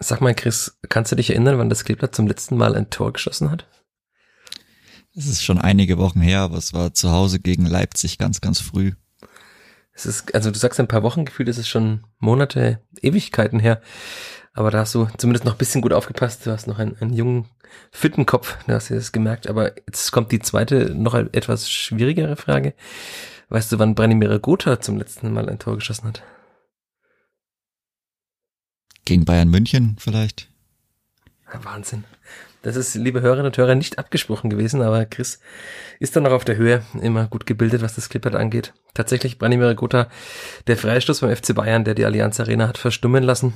Sag mal, Chris, kannst du dich erinnern, wann das Kleeblatt zum letzten Mal ein Tor geschossen hat? Es ist schon einige Wochen her, aber es war zu Hause gegen Leipzig ganz, ganz früh. Es ist, also du sagst ein paar Wochen gefühlt, es ist schon Monate, Ewigkeiten her. Aber da hast du zumindest noch ein bisschen gut aufgepasst. Du hast noch einen, einen jungen, fitten Kopf, da hast du das gemerkt. Aber jetzt kommt die zweite, noch etwas schwierigere Frage. Weißt du, wann Branimir Gotha zum letzten Mal ein Tor geschossen hat? Gegen Bayern München vielleicht? Wahnsinn. Das ist, liebe Hörerinnen und Hörer, nicht abgesprochen gewesen, aber Chris ist dann noch auf der Höhe, immer gut gebildet, was das Clippert angeht. Tatsächlich, Branimir Gotha, der Freistoß beim FC Bayern, der die Allianz Arena hat verstummen lassen,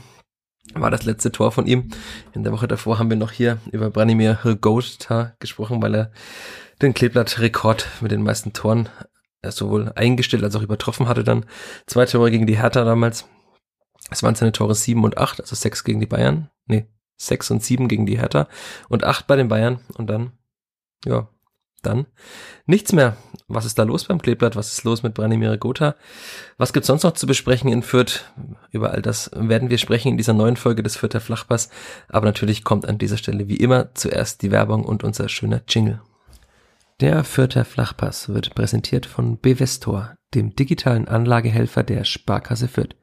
war das letzte Tor von ihm. In der Woche davor haben wir noch hier über Branimir Gotha gesprochen, weil er den Kleeblatt-Rekord mit den meisten Toren sowohl eingestellt als auch übertroffen hatte dann. Zwei Tore gegen die Hertha damals. Es waren seine Tore sieben und acht, also sechs gegen die Bayern. Nee, sechs und sieben gegen die Hertha und acht bei den Bayern und dann, ja, dann nichts mehr. Was ist da los beim Kleeblatt? Was ist los mit Branimir Gotha? Was gibt's sonst noch zu besprechen in Fürth? Über all das werden wir sprechen in dieser neuen Folge des Fürther Flachpass. Aber natürlich kommt an dieser Stelle wie immer zuerst die Werbung und unser schöner Jingle. Der Fürther Flachpass wird präsentiert von Bevestor, dem digitalen Anlagehelfer der Sparkasse Fürth.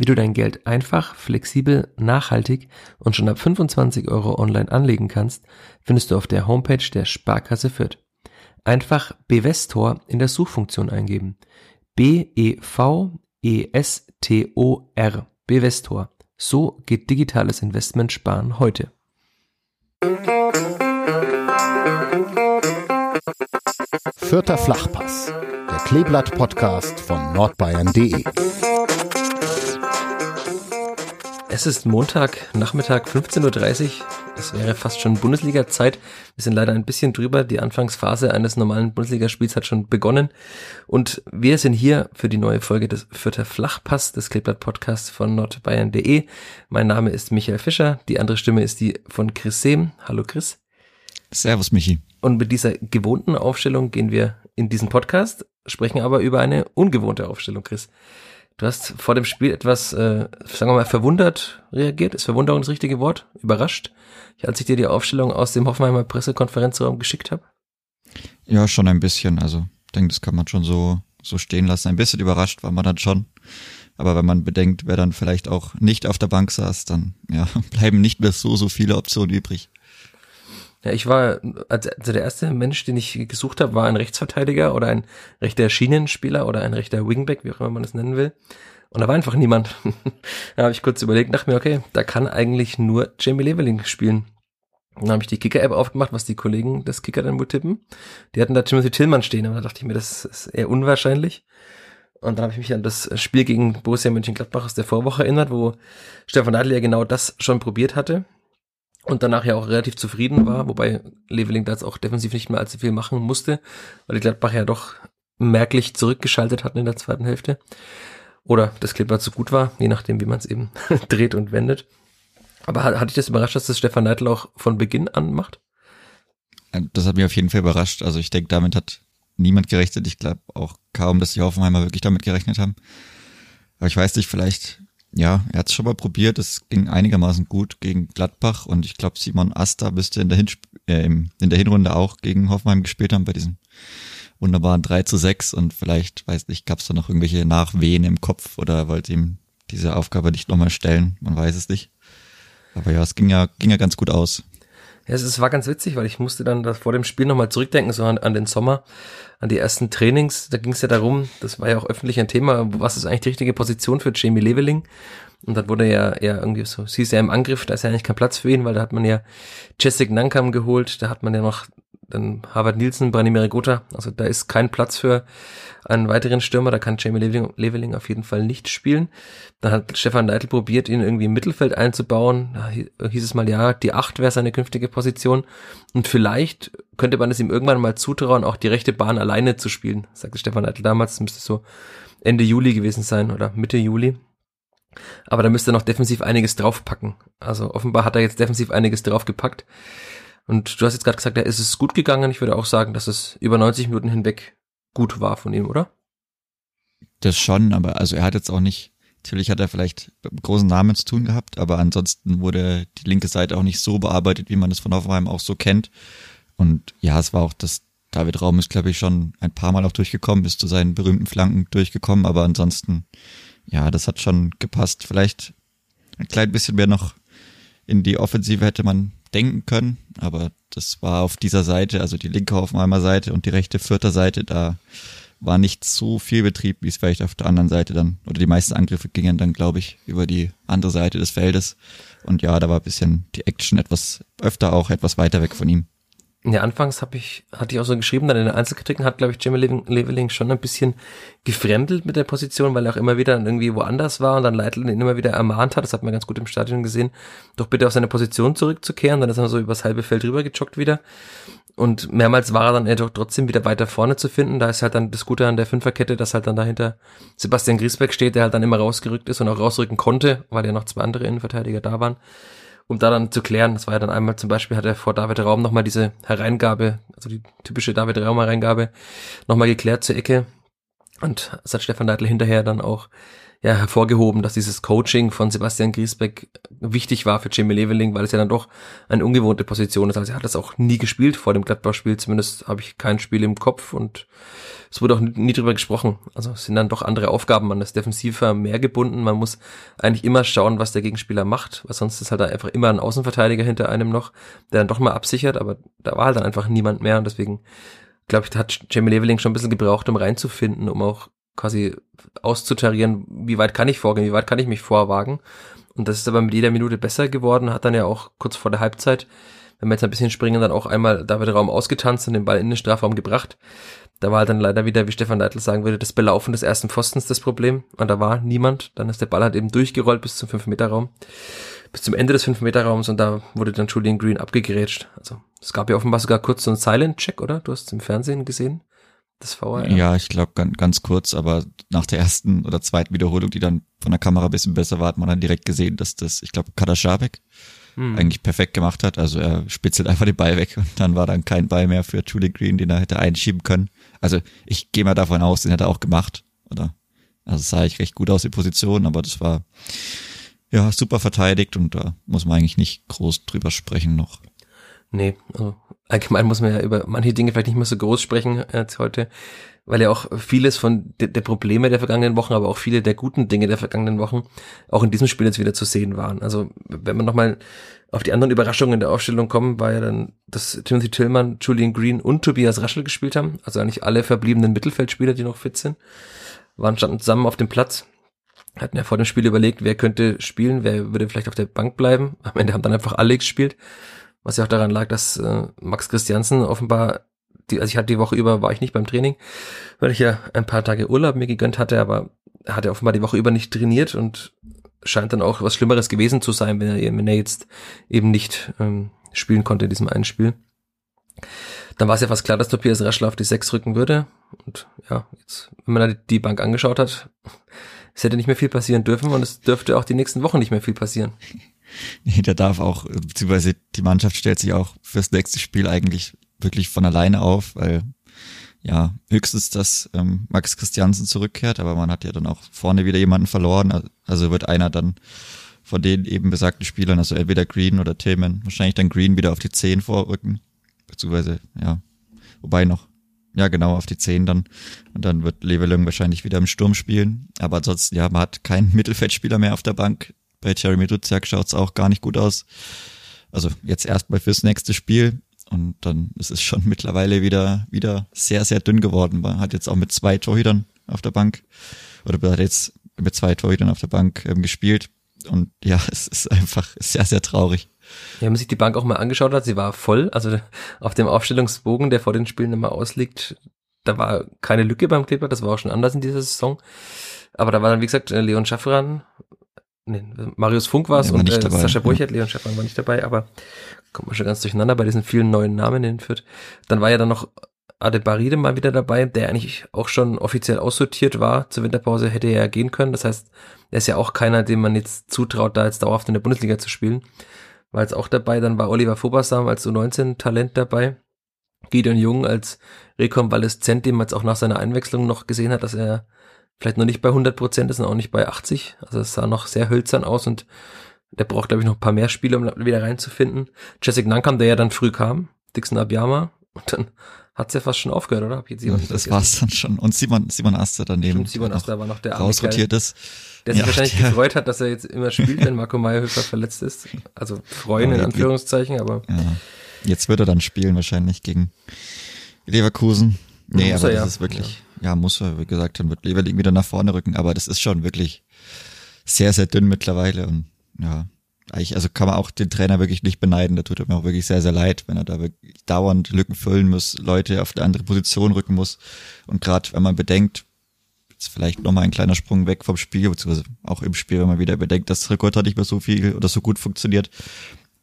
Wie du dein Geld einfach, flexibel, nachhaltig und schon ab 25 Euro online anlegen kannst, findest du auf der Homepage der Sparkasse Fürth. Einfach Bevestor in der Suchfunktion eingeben. B-E-V-E-S-T-O-R. Bevestor. So geht digitales Investment sparen heute. Vierter Flachpass, der Kleeblatt-Podcast von nordbayern.de. Es ist Montag, Nachmittag, 15.30 Uhr. Es wäre fast schon Bundesliga-Zeit. Wir sind leider ein bisschen drüber. Die Anfangsphase eines normalen Bundesligaspiels hat schon begonnen. Und wir sind hier für die neue Folge des Vierter Flachpass des Kleeblatt-Podcasts von nordbayern.de. Mein Name ist Michael Fischer. Die andere Stimme ist die von Chris Sehm. Hallo Chris. Servus Michi. Und mit dieser gewohnten Aufstellung gehen wir in diesen Podcast, sprechen aber über eine ungewohnte Aufstellung, Chris. Du hast vor dem Spiel etwas, äh, sagen wir mal, verwundert reagiert. Ist Verwunderung das richtige Wort? Überrascht, als ich dir die Aufstellung aus dem Hoffenheimer Pressekonferenzraum geschickt habe? Ja, schon ein bisschen. Also, ich denke, das kann man schon so, so stehen lassen. Ein bisschen überrascht war man dann schon. Aber wenn man bedenkt, wer dann vielleicht auch nicht auf der Bank saß, dann ja, bleiben nicht mehr so, so viele Optionen übrig. Ja, ich war, also der erste Mensch, den ich gesucht habe, war ein Rechtsverteidiger oder ein rechter Schienenspieler oder ein rechter Wingback, wie auch immer man das nennen will. Und da war einfach niemand. da habe ich kurz überlegt, dachte mir, okay, da kann eigentlich nur Jamie Leveling spielen. Dann habe ich die Kicker-App aufgemacht, was die Kollegen des Kicker dann wohl tippen. Die hatten da Timothy Tillmann stehen, aber da dachte ich mir, das ist eher unwahrscheinlich. Und dann habe ich mich an das Spiel gegen Borussia Mönchengladbach aus der Vorwoche erinnert, wo Stefan Adler ja genau das schon probiert hatte und danach ja auch relativ zufrieden war, wobei Leveling da jetzt auch defensiv nicht mehr allzu viel machen musste, weil die Gladbach ja doch merklich zurückgeschaltet hatten in der zweiten Hälfte. Oder das Clipper zu gut war, je nachdem, wie man es eben dreht und wendet. Aber hat, hat dich das überrascht, dass das Stefan Neidl auch von Beginn an macht? Das hat mich auf jeden Fall überrascht. Also ich denke, damit hat niemand gerechnet. Ich glaube auch kaum, dass die Hoffenheimer wirklich damit gerechnet haben. Aber ich weiß nicht, vielleicht ja, er hat es schon mal probiert. Es ging einigermaßen gut gegen Gladbach und ich glaube, Simon Asta müsste in der, äh, in der Hinrunde auch gegen Hoffenheim gespielt haben bei diesem wunderbaren 3 zu 6 und vielleicht, weiß nicht, gab es da noch irgendwelche Nachwehen im Kopf oder wollte ihm diese Aufgabe nicht nochmal stellen. Man weiß es nicht. Aber ja, es ging ja, ging ja ganz gut aus. Ja, es war ganz witzig, weil ich musste dann das vor dem Spiel nochmal zurückdenken, so an, an den Sommer, an die ersten Trainings. Da ging es ja darum, das war ja auch öffentlich ein Thema, was ist eigentlich die richtige Position für Jamie Leveling? Und dann wurde ja eher irgendwie so, sie ist ja im Angriff, da ist ja eigentlich kein Platz für ihn, weil da hat man ja Jessic Nankam geholt, da hat man ja noch dann Harvard Nielsen, Branimir Gotha. Also da ist kein Platz für einen weiteren Stürmer, da kann Jamie Leveling, auf jeden Fall nicht spielen. Dann hat Stefan Neidl probiert, ihn irgendwie im Mittelfeld einzubauen. Da hieß es mal, ja, die Acht wäre seine künftige Position. Und vielleicht könnte man es ihm irgendwann mal zutrauen, auch die rechte Bahn alleine zu spielen, sagte Stefan Neidl damals. Das müsste so Ende Juli gewesen sein oder Mitte Juli. Aber da müsste er noch defensiv einiges draufpacken. Also offenbar hat er jetzt defensiv einiges draufgepackt. Und du hast jetzt gerade gesagt, ja, ist es gut gegangen. Ich würde auch sagen, dass es über 90 Minuten hinweg gut war von ihm, oder? Das schon, aber also er hat jetzt auch nicht Natürlich hat er vielleicht mit großen Namen zu tun gehabt, aber ansonsten wurde die linke Seite auch nicht so bearbeitet, wie man es von Hoffenheim auch so kennt. Und ja, es war auch das, David Raum ist, glaube ich, schon ein paar Mal auch durchgekommen, ist zu seinen berühmten Flanken durchgekommen, aber ansonsten, ja, das hat schon gepasst. Vielleicht ein klein bisschen mehr noch in die Offensive hätte man denken können, aber das war auf dieser Seite, also die linke Hoffenheimer Seite und die rechte Vierter Seite, da war nicht so viel Betrieb, wie es vielleicht auf der anderen Seite dann, oder die meisten Angriffe gingen dann, glaube ich, über die andere Seite des Feldes. Und ja, da war ein bisschen die Action etwas öfter auch etwas weiter weg von ihm. Ja, anfangs habe ich, hatte ich auch so geschrieben, dann in den Einzelkritiken hat, glaube ich, Jimmy Leveling schon ein bisschen gefremdelt mit der Position, weil er auch immer wieder irgendwie woanders war und dann Leitl ihn immer wieder ermahnt hat, das hat man ganz gut im Stadion gesehen, doch bitte auf seine Position zurückzukehren, dann ist er so übers halbe Feld rüber gejoggt wieder. Und mehrmals war er dann doch trotzdem wieder weiter vorne zu finden. Da ist halt dann das Gute an der Fünferkette, dass halt dann dahinter Sebastian Griesbeck steht, der halt dann immer rausgerückt ist und auch rausrücken konnte, weil ja noch zwei andere Innenverteidiger da waren um da dann zu klären. Das war ja dann einmal zum Beispiel, hat er vor David Raum nochmal diese Hereingabe, also die typische David Raum Hereingabe, nochmal geklärt zur Ecke. Und es hat Stefan Neidl hinterher dann auch ja, hervorgehoben, dass dieses Coaching von Sebastian Griesbeck wichtig war für Jimmy Leveling, weil es ja dann doch eine ungewohnte Position ist. Also er hat das auch nie gespielt vor dem Gladbach-Spiel, zumindest habe ich kein Spiel im Kopf und es wurde auch nie drüber gesprochen. Also es sind dann doch andere Aufgaben. Man ist defensiver mehr gebunden. Man muss eigentlich immer schauen, was der Gegenspieler macht, weil sonst ist halt einfach immer ein Außenverteidiger hinter einem noch, der dann doch mal absichert, aber da war halt dann einfach niemand mehr und deswegen glaube ich, hat Jamie Leveling schon ein bisschen gebraucht, um reinzufinden, um auch quasi auszutarieren, wie weit kann ich vorgehen, wie weit kann ich mich vorwagen. Und das ist aber mit jeder Minute besser geworden, hat dann ja auch kurz vor der Halbzeit, wenn wir jetzt ein bisschen springen, dann auch einmal David Raum ausgetanzt und den Ball in den Strafraum gebracht. Da war halt dann leider wieder, wie Stefan Neidl sagen würde, das Belaufen des ersten Pfostens das Problem. Und da war niemand. Dann ist der Ball halt eben durchgerollt bis zum 5-Meter-Raum. Bis zum Ende des 5-Meter-Raums und da wurde dann Julian Green abgegrätscht. Also es gab ja offenbar sogar kurz so einen Silent-Check, oder? Du hast es im Fernsehen gesehen das VR. Ja, ich glaube ganz, ganz kurz, aber nach der ersten oder zweiten Wiederholung, die dann von der Kamera ein bisschen besser war, hat man dann direkt gesehen, dass das, ich glaube, Kadashabek hm. eigentlich perfekt gemacht hat. Also er spitzelt einfach den Ball weg und dann war dann kein Ball mehr für Julie Green, den er hätte einschieben können. Also ich gehe mal davon aus, den hat er auch gemacht, oder? Also sah ich recht gut aus, die Position, aber das war ja super verteidigt und da muss man eigentlich nicht groß drüber sprechen noch. Nee, also allgemein muss man ja über manche Dinge vielleicht nicht mehr so groß sprechen als heute, weil ja auch vieles von de der Probleme der vergangenen Wochen, aber auch viele der guten Dinge der vergangenen Wochen auch in diesem Spiel jetzt wieder zu sehen waren. Also wenn man nochmal auf die anderen Überraschungen der Aufstellung kommen, war ja dann, dass Timothy Tillman, Julian Green und Tobias Raschel gespielt haben. Also eigentlich alle verbliebenen Mittelfeldspieler, die noch fit sind, waren standen zusammen auf dem Platz. Hatten ja vor dem Spiel überlegt, wer könnte spielen, wer würde vielleicht auf der Bank bleiben. Am Ende haben dann einfach alle gespielt. Was ja auch daran lag, dass äh, Max Christiansen offenbar, die, also ich hatte die Woche über, war ich nicht beim Training, weil ich ja ein paar Tage Urlaub mir gegönnt hatte, aber hat er offenbar die Woche über nicht trainiert und scheint dann auch was Schlimmeres gewesen zu sein, wenn er, wenn er jetzt eben nicht ähm, spielen konnte in diesem einen Spiel. Dann war es ja fast klar, dass Tobias Raschler auf die Sechs rücken würde. Und ja, jetzt, wenn man die Bank angeschaut hat, es hätte nicht mehr viel passieren dürfen und es dürfte auch die nächsten Wochen nicht mehr viel passieren. Nee, der darf auch, beziehungsweise die Mannschaft stellt sich auch fürs nächste Spiel eigentlich wirklich von alleine auf, weil ja, höchstens, dass ähm, Max Christiansen zurückkehrt, aber man hat ja dann auch vorne wieder jemanden verloren. Also wird einer dann von den eben besagten Spielern, also entweder Green oder Tillman, wahrscheinlich dann Green wieder auf die 10 vorrücken. Beziehungsweise, ja, wobei noch, ja genau, auf die 10 dann. Und dann wird Levelung wahrscheinlich wieder im Sturm spielen. Aber ansonsten, ja, man hat keinen Mittelfeldspieler mehr auf der Bank. Bei Jeremy Duziak schaut's auch gar nicht gut aus. Also jetzt erstmal fürs nächste Spiel. Und dann ist es schon mittlerweile wieder, wieder sehr, sehr dünn geworden. Man hat jetzt auch mit zwei Torhütern auf der Bank oder hat jetzt mit zwei Torhütern auf der Bank ähm, gespielt. Und ja, es ist einfach sehr, sehr traurig. Ja, wenn man sich die Bank auch mal angeschaut hat, sie war voll. Also auf dem Aufstellungsbogen, der vor den Spielen immer ausliegt, da war keine Lücke beim Kleber, das war auch schon anders in dieser Saison. Aber da war dann, wie gesagt, Leon Schaffran, nee, Marius Funk war es und äh, dabei, Sascha Burchert, ja. Leon Schaffran war nicht dabei, aber kommt man schon ganz durcheinander bei diesen vielen neuen Namen in Fürth. Dann war ja dann noch Adebaride mal wieder dabei, der eigentlich auch schon offiziell aussortiert war. Zur Winterpause hätte er ja gehen können. Das heißt, er ist ja auch keiner, dem man jetzt zutraut, da jetzt dauerhaft in der Bundesliga zu spielen. War jetzt auch dabei. Dann war Oliver Fobersam als so 19 Talent dabei. Gideon Jung als Rekonvaleszent, dem man jetzt auch nach seiner Einwechslung noch gesehen hat, dass er vielleicht noch nicht bei 100 Prozent ist und auch nicht bei 80. Also es sah noch sehr hölzern aus und der braucht, glaube ich, noch ein paar mehr Spiele, um wieder reinzufinden. Jessic Nankam, der ja dann früh kam, Dixon Abiyama und dann hat's ja fast schon aufgehört, oder? Hab jetzt ja, das vergessen. war's dann schon. Und Simon, Simon Aster daneben. Stimmt, Simon Aster war noch der rausrotiert ist. Der sich ja, wahrscheinlich der, gefreut hat, dass er jetzt immer spielt, wenn Marco Meyerhöfer verletzt ist. Also freuen in Anführungszeichen, aber. Ja. Jetzt wird er dann spielen wahrscheinlich gegen Leverkusen. Nee, aber er, das ja. ist wirklich, ja. Ja, muss er, wie gesagt, dann wird Leverkusen wieder nach vorne rücken, aber das ist schon wirklich sehr, sehr dünn mittlerweile und ja, eigentlich, also kann man auch den Trainer wirklich nicht beneiden. Da tut er mir auch wirklich sehr, sehr leid, wenn er da wirklich dauernd Lücken füllen muss, Leute auf eine andere Position rücken muss. Und gerade wenn man bedenkt, jetzt vielleicht nochmal ein kleiner Sprung weg vom Spiel, beziehungsweise auch im Spiel, wenn man wieder bedenkt, dass Rekord nicht mehr so viel oder so gut funktioniert,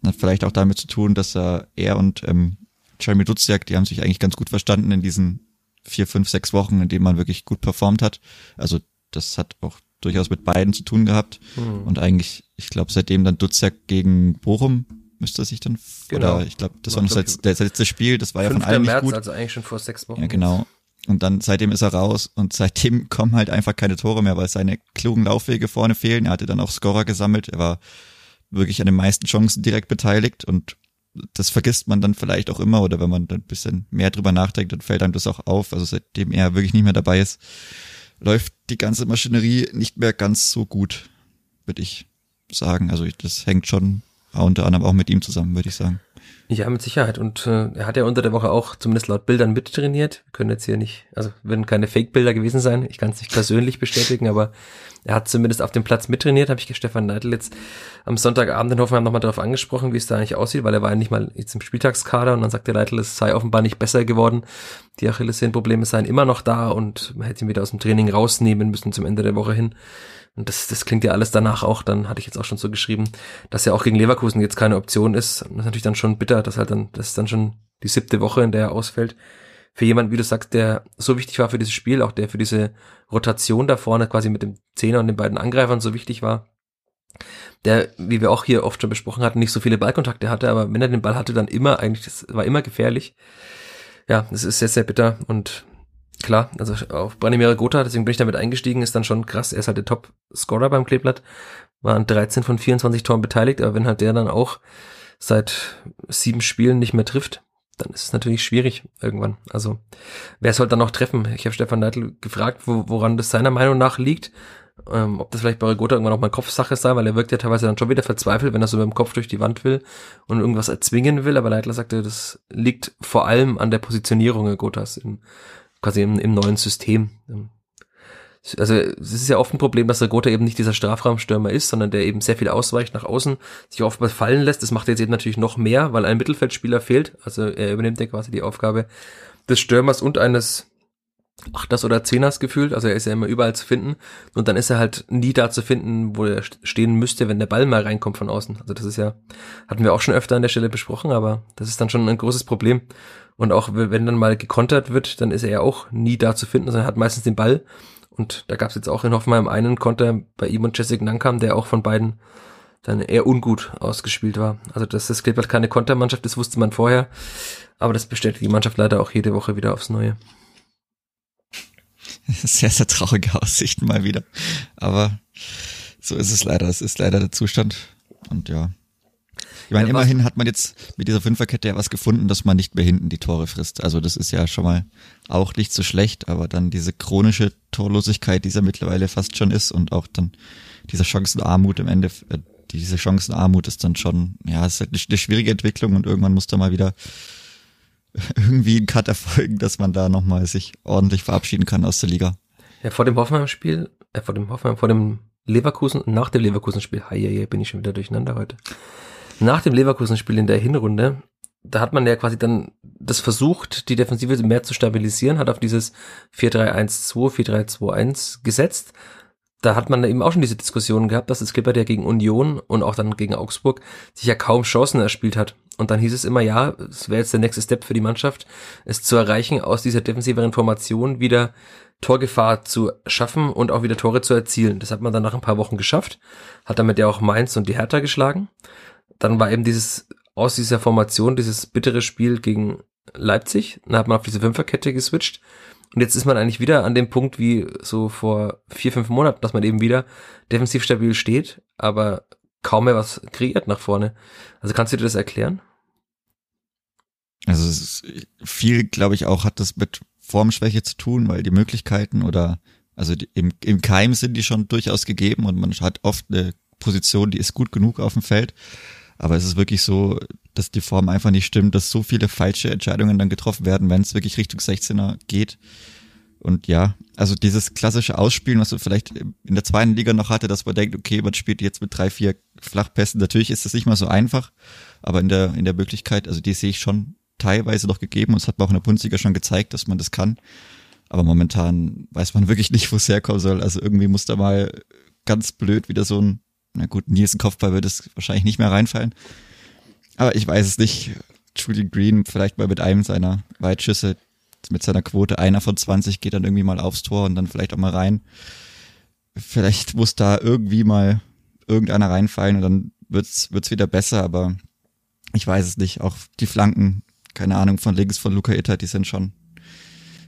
hat vielleicht auch damit zu tun, dass er, er und ähm, Jeremy Duziak, die haben sich eigentlich ganz gut verstanden in diesen vier, fünf, sechs Wochen, in denen man wirklich gut performt hat. Also das hat auch durchaus mit beiden zu tun gehabt. Mhm. Und eigentlich, ich glaube, seitdem dann Dutzjak gegen Bochum müsste sich dann, genau. oder ich glaube, das war noch das, das letzte Spiel, das war ja von allen März, nicht gut. also eigentlich schon vor sechs Wochen. Ja, genau. Und dann seitdem ist er raus und seitdem kommen halt einfach keine Tore mehr, weil seine klugen Laufwege vorne fehlen. Er hatte dann auch Scorer gesammelt. Er war wirklich an den meisten Chancen direkt beteiligt und das vergisst man dann vielleicht auch immer oder wenn man dann ein bisschen mehr drüber nachdenkt, dann fällt einem das auch auf. Also seitdem er wirklich nicht mehr dabei ist, läuft die ganze Maschinerie nicht mehr ganz so gut, würde ich sagen. Also das hängt schon unter anderem auch mit ihm zusammen, würde ich sagen. Ja, mit Sicherheit. Und äh, er hat ja unter der Woche auch zumindest laut Bildern mittrainiert. Wir können jetzt hier nicht, also werden keine Fake-Bilder gewesen sein. Ich kann es nicht persönlich bestätigen, aber er hat zumindest auf dem Platz mittrainiert. Habe ich Stefan Neidl jetzt am Sonntagabend in Hoffenheim nochmal darauf angesprochen, wie es da eigentlich aussieht, weil er war ja nicht mal jetzt im Spieltagskader und dann sagte Neidl, es sei offenbar nicht besser geworden. Die Achillessehnenprobleme seien immer noch da und man hätte ihn wieder aus dem Training rausnehmen müssen zum Ende der Woche hin. Und das, das klingt ja alles danach auch, dann hatte ich jetzt auch schon so geschrieben, dass ja auch gegen Leverkusen jetzt keine Option ist. Das ist natürlich dann schon bitter, dass halt dann, das ist dann schon die siebte Woche, in der er ausfällt. Für jemanden, wie du sagst, der so wichtig war für dieses Spiel, auch der für diese Rotation da vorne quasi mit dem Zehner und den beiden Angreifern so wichtig war, der, wie wir auch hier oft schon besprochen hatten, nicht so viele Ballkontakte hatte, aber wenn er den Ball hatte, dann immer eigentlich, das war immer gefährlich. Ja, das ist sehr, sehr bitter und klar, also auf Branimir Gotha, deswegen bin ich damit eingestiegen, ist dann schon krass. Er ist halt der Top-Scorer beim Kleeblatt, war an 13 von 24 Toren beteiligt, aber wenn halt der dann auch seit sieben Spielen nicht mehr trifft, dann ist es natürlich schwierig irgendwann. Also wer soll dann noch treffen? Ich habe Stefan Neidl gefragt, wo, woran das seiner Meinung nach liegt. Ähm, ob das vielleicht bei Regota irgendwann auch mal Kopfsache sei, weil er wirkt ja teilweise dann schon wieder verzweifelt, wenn er so mit dem Kopf durch die Wand will und irgendwas erzwingen will. Aber Leitler sagte, das liegt vor allem an der Positionierung Regotas im quasi im, im neuen System. Also es ist ja oft ein Problem, dass der Gotha eben nicht dieser Strafraumstürmer ist, sondern der eben sehr viel ausweicht nach außen, sich oftmals fallen lässt. Das macht er jetzt eben natürlich noch mehr, weil ein Mittelfeldspieler fehlt. Also er übernimmt ja quasi die Aufgabe des Stürmers und eines Achters oder Zehners gefühlt. Also er ist ja immer überall zu finden. Und dann ist er halt nie da zu finden, wo er stehen müsste, wenn der Ball mal reinkommt von außen. Also das ist ja, hatten wir auch schon öfter an der Stelle besprochen, aber das ist dann schon ein großes Problem. Und auch wenn dann mal gekontert wird, dann ist er ja auch nie da zu finden, sondern hat meistens den Ball. Und da gab es jetzt auch in Hoffenheim einen Konter bei ihm und Jessic Nankam, der auch von beiden dann eher ungut ausgespielt war. Also dass das Kleeblatt keine Kontermannschaft ist, wusste man vorher. Aber das bestätigt die Mannschaft leider auch jede Woche wieder aufs Neue. Sehr, sehr traurige Aussichten mal wieder. Aber so ist es leider. Es ist leider der Zustand. Und ja, ich meine, ja, immerhin hat man jetzt mit dieser Fünferkette ja was gefunden, dass man nicht mehr hinten die Tore frisst. Also das ist ja schon mal auch nicht so schlecht, aber dann diese chronische Torlosigkeit, die es ja mittlerweile fast schon ist und auch dann dieser Chancenarmut im Ende, äh, diese Chancenarmut ist dann schon, ja, es ist halt eine schwierige Entwicklung und irgendwann muss da mal wieder irgendwie ein Cut erfolgen, dass man da nochmal sich ordentlich verabschieden kann aus der Liga. Ja, vor dem Hoffenheim-Spiel, äh, vor dem Hoffenheim, vor dem Leverkusen, nach dem Leverkusen-Spiel, hi, bin ich schon wieder durcheinander heute nach dem Leverkusen-Spiel in der Hinrunde, da hat man ja quasi dann das versucht, die Defensive mehr zu stabilisieren, hat auf dieses 4-3-1-2, 4-3-2-1 gesetzt. Da hat man eben auch schon diese Diskussion gehabt, dass das Clippert ja gegen Union und auch dann gegen Augsburg sich ja kaum Chancen erspielt hat. Und dann hieß es immer, ja, es wäre jetzt der nächste Step für die Mannschaft, es zu erreichen, aus dieser defensiveren Formation wieder Torgefahr zu schaffen und auch wieder Tore zu erzielen. Das hat man dann nach ein paar Wochen geschafft, hat damit ja auch Mainz und die Hertha geschlagen dann war eben dieses, aus dieser Formation, dieses bittere Spiel gegen Leipzig. Dann hat man auf diese Fünferkette geswitcht. Und jetzt ist man eigentlich wieder an dem Punkt wie so vor vier, fünf Monaten, dass man eben wieder defensiv stabil steht, aber kaum mehr was kreiert nach vorne. Also kannst du dir das erklären? Also viel, glaube ich, auch hat das mit Formschwäche zu tun, weil die Möglichkeiten oder also die, im, im Keim sind die schon durchaus gegeben und man hat oft eine Position, die ist gut genug auf dem Feld. Aber es ist wirklich so, dass die Form einfach nicht stimmt, dass so viele falsche Entscheidungen dann getroffen werden, wenn es wirklich Richtung 16er geht. Und ja, also dieses klassische Ausspielen, was du vielleicht in der zweiten Liga noch hatte, dass man denkt, okay, man spielt jetzt mit drei, vier Flachpässen. Natürlich ist das nicht mal so einfach, aber in der, in der Möglichkeit, also die sehe ich schon teilweise noch gegeben und es hat man auch in der Bundesliga schon gezeigt, dass man das kann. Aber momentan weiß man wirklich nicht, wo es herkommen soll. Also irgendwie muss da mal ganz blöd wieder so ein, na gut, Nielsen Kopfball wird es wahrscheinlich nicht mehr reinfallen. Aber ich weiß es nicht. Julian Green vielleicht mal mit einem seiner Weitschüsse, mit seiner Quote, einer von 20 geht dann irgendwie mal aufs Tor und dann vielleicht auch mal rein. Vielleicht muss da irgendwie mal irgendeiner reinfallen und dann wird's, wird's wieder besser, aber ich weiß es nicht. Auch die Flanken, keine Ahnung, von links von Luca Itter, die sind schon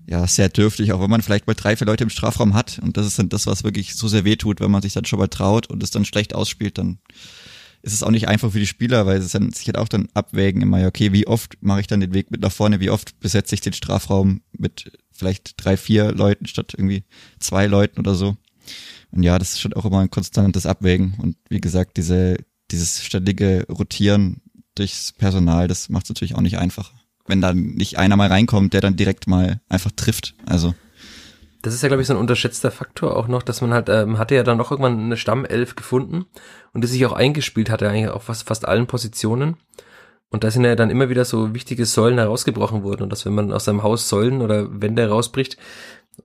ja, sehr dürftig, auch wenn man vielleicht mal drei, vier Leute im Strafraum hat. Und das ist dann das, was wirklich so sehr weh tut, wenn man sich dann schon mal traut und es dann schlecht ausspielt, dann ist es auch nicht einfach für die Spieler, weil es dann sich halt auch dann abwägen immer, okay, wie oft mache ich dann den Weg mit nach vorne, wie oft besetze ich den Strafraum mit vielleicht drei, vier Leuten statt irgendwie zwei Leuten oder so. Und ja, das ist schon auch immer ein konstantes Abwägen. Und wie gesagt, diese, dieses ständige Rotieren durchs Personal, das macht es natürlich auch nicht einfacher wenn dann nicht einer mal reinkommt, der dann direkt mal einfach trifft. Also. Das ist ja, glaube ich, so ein unterschätzter Faktor auch noch, dass man halt, ähm, hatte ja dann noch irgendwann eine Stammelf gefunden und die sich auch eingespielt hatte, eigentlich auf fast, fast allen Positionen. Und da sind ja dann immer wieder so wichtige Säulen herausgebrochen worden und dass wenn man aus seinem Haus Säulen oder Wände herausbricht,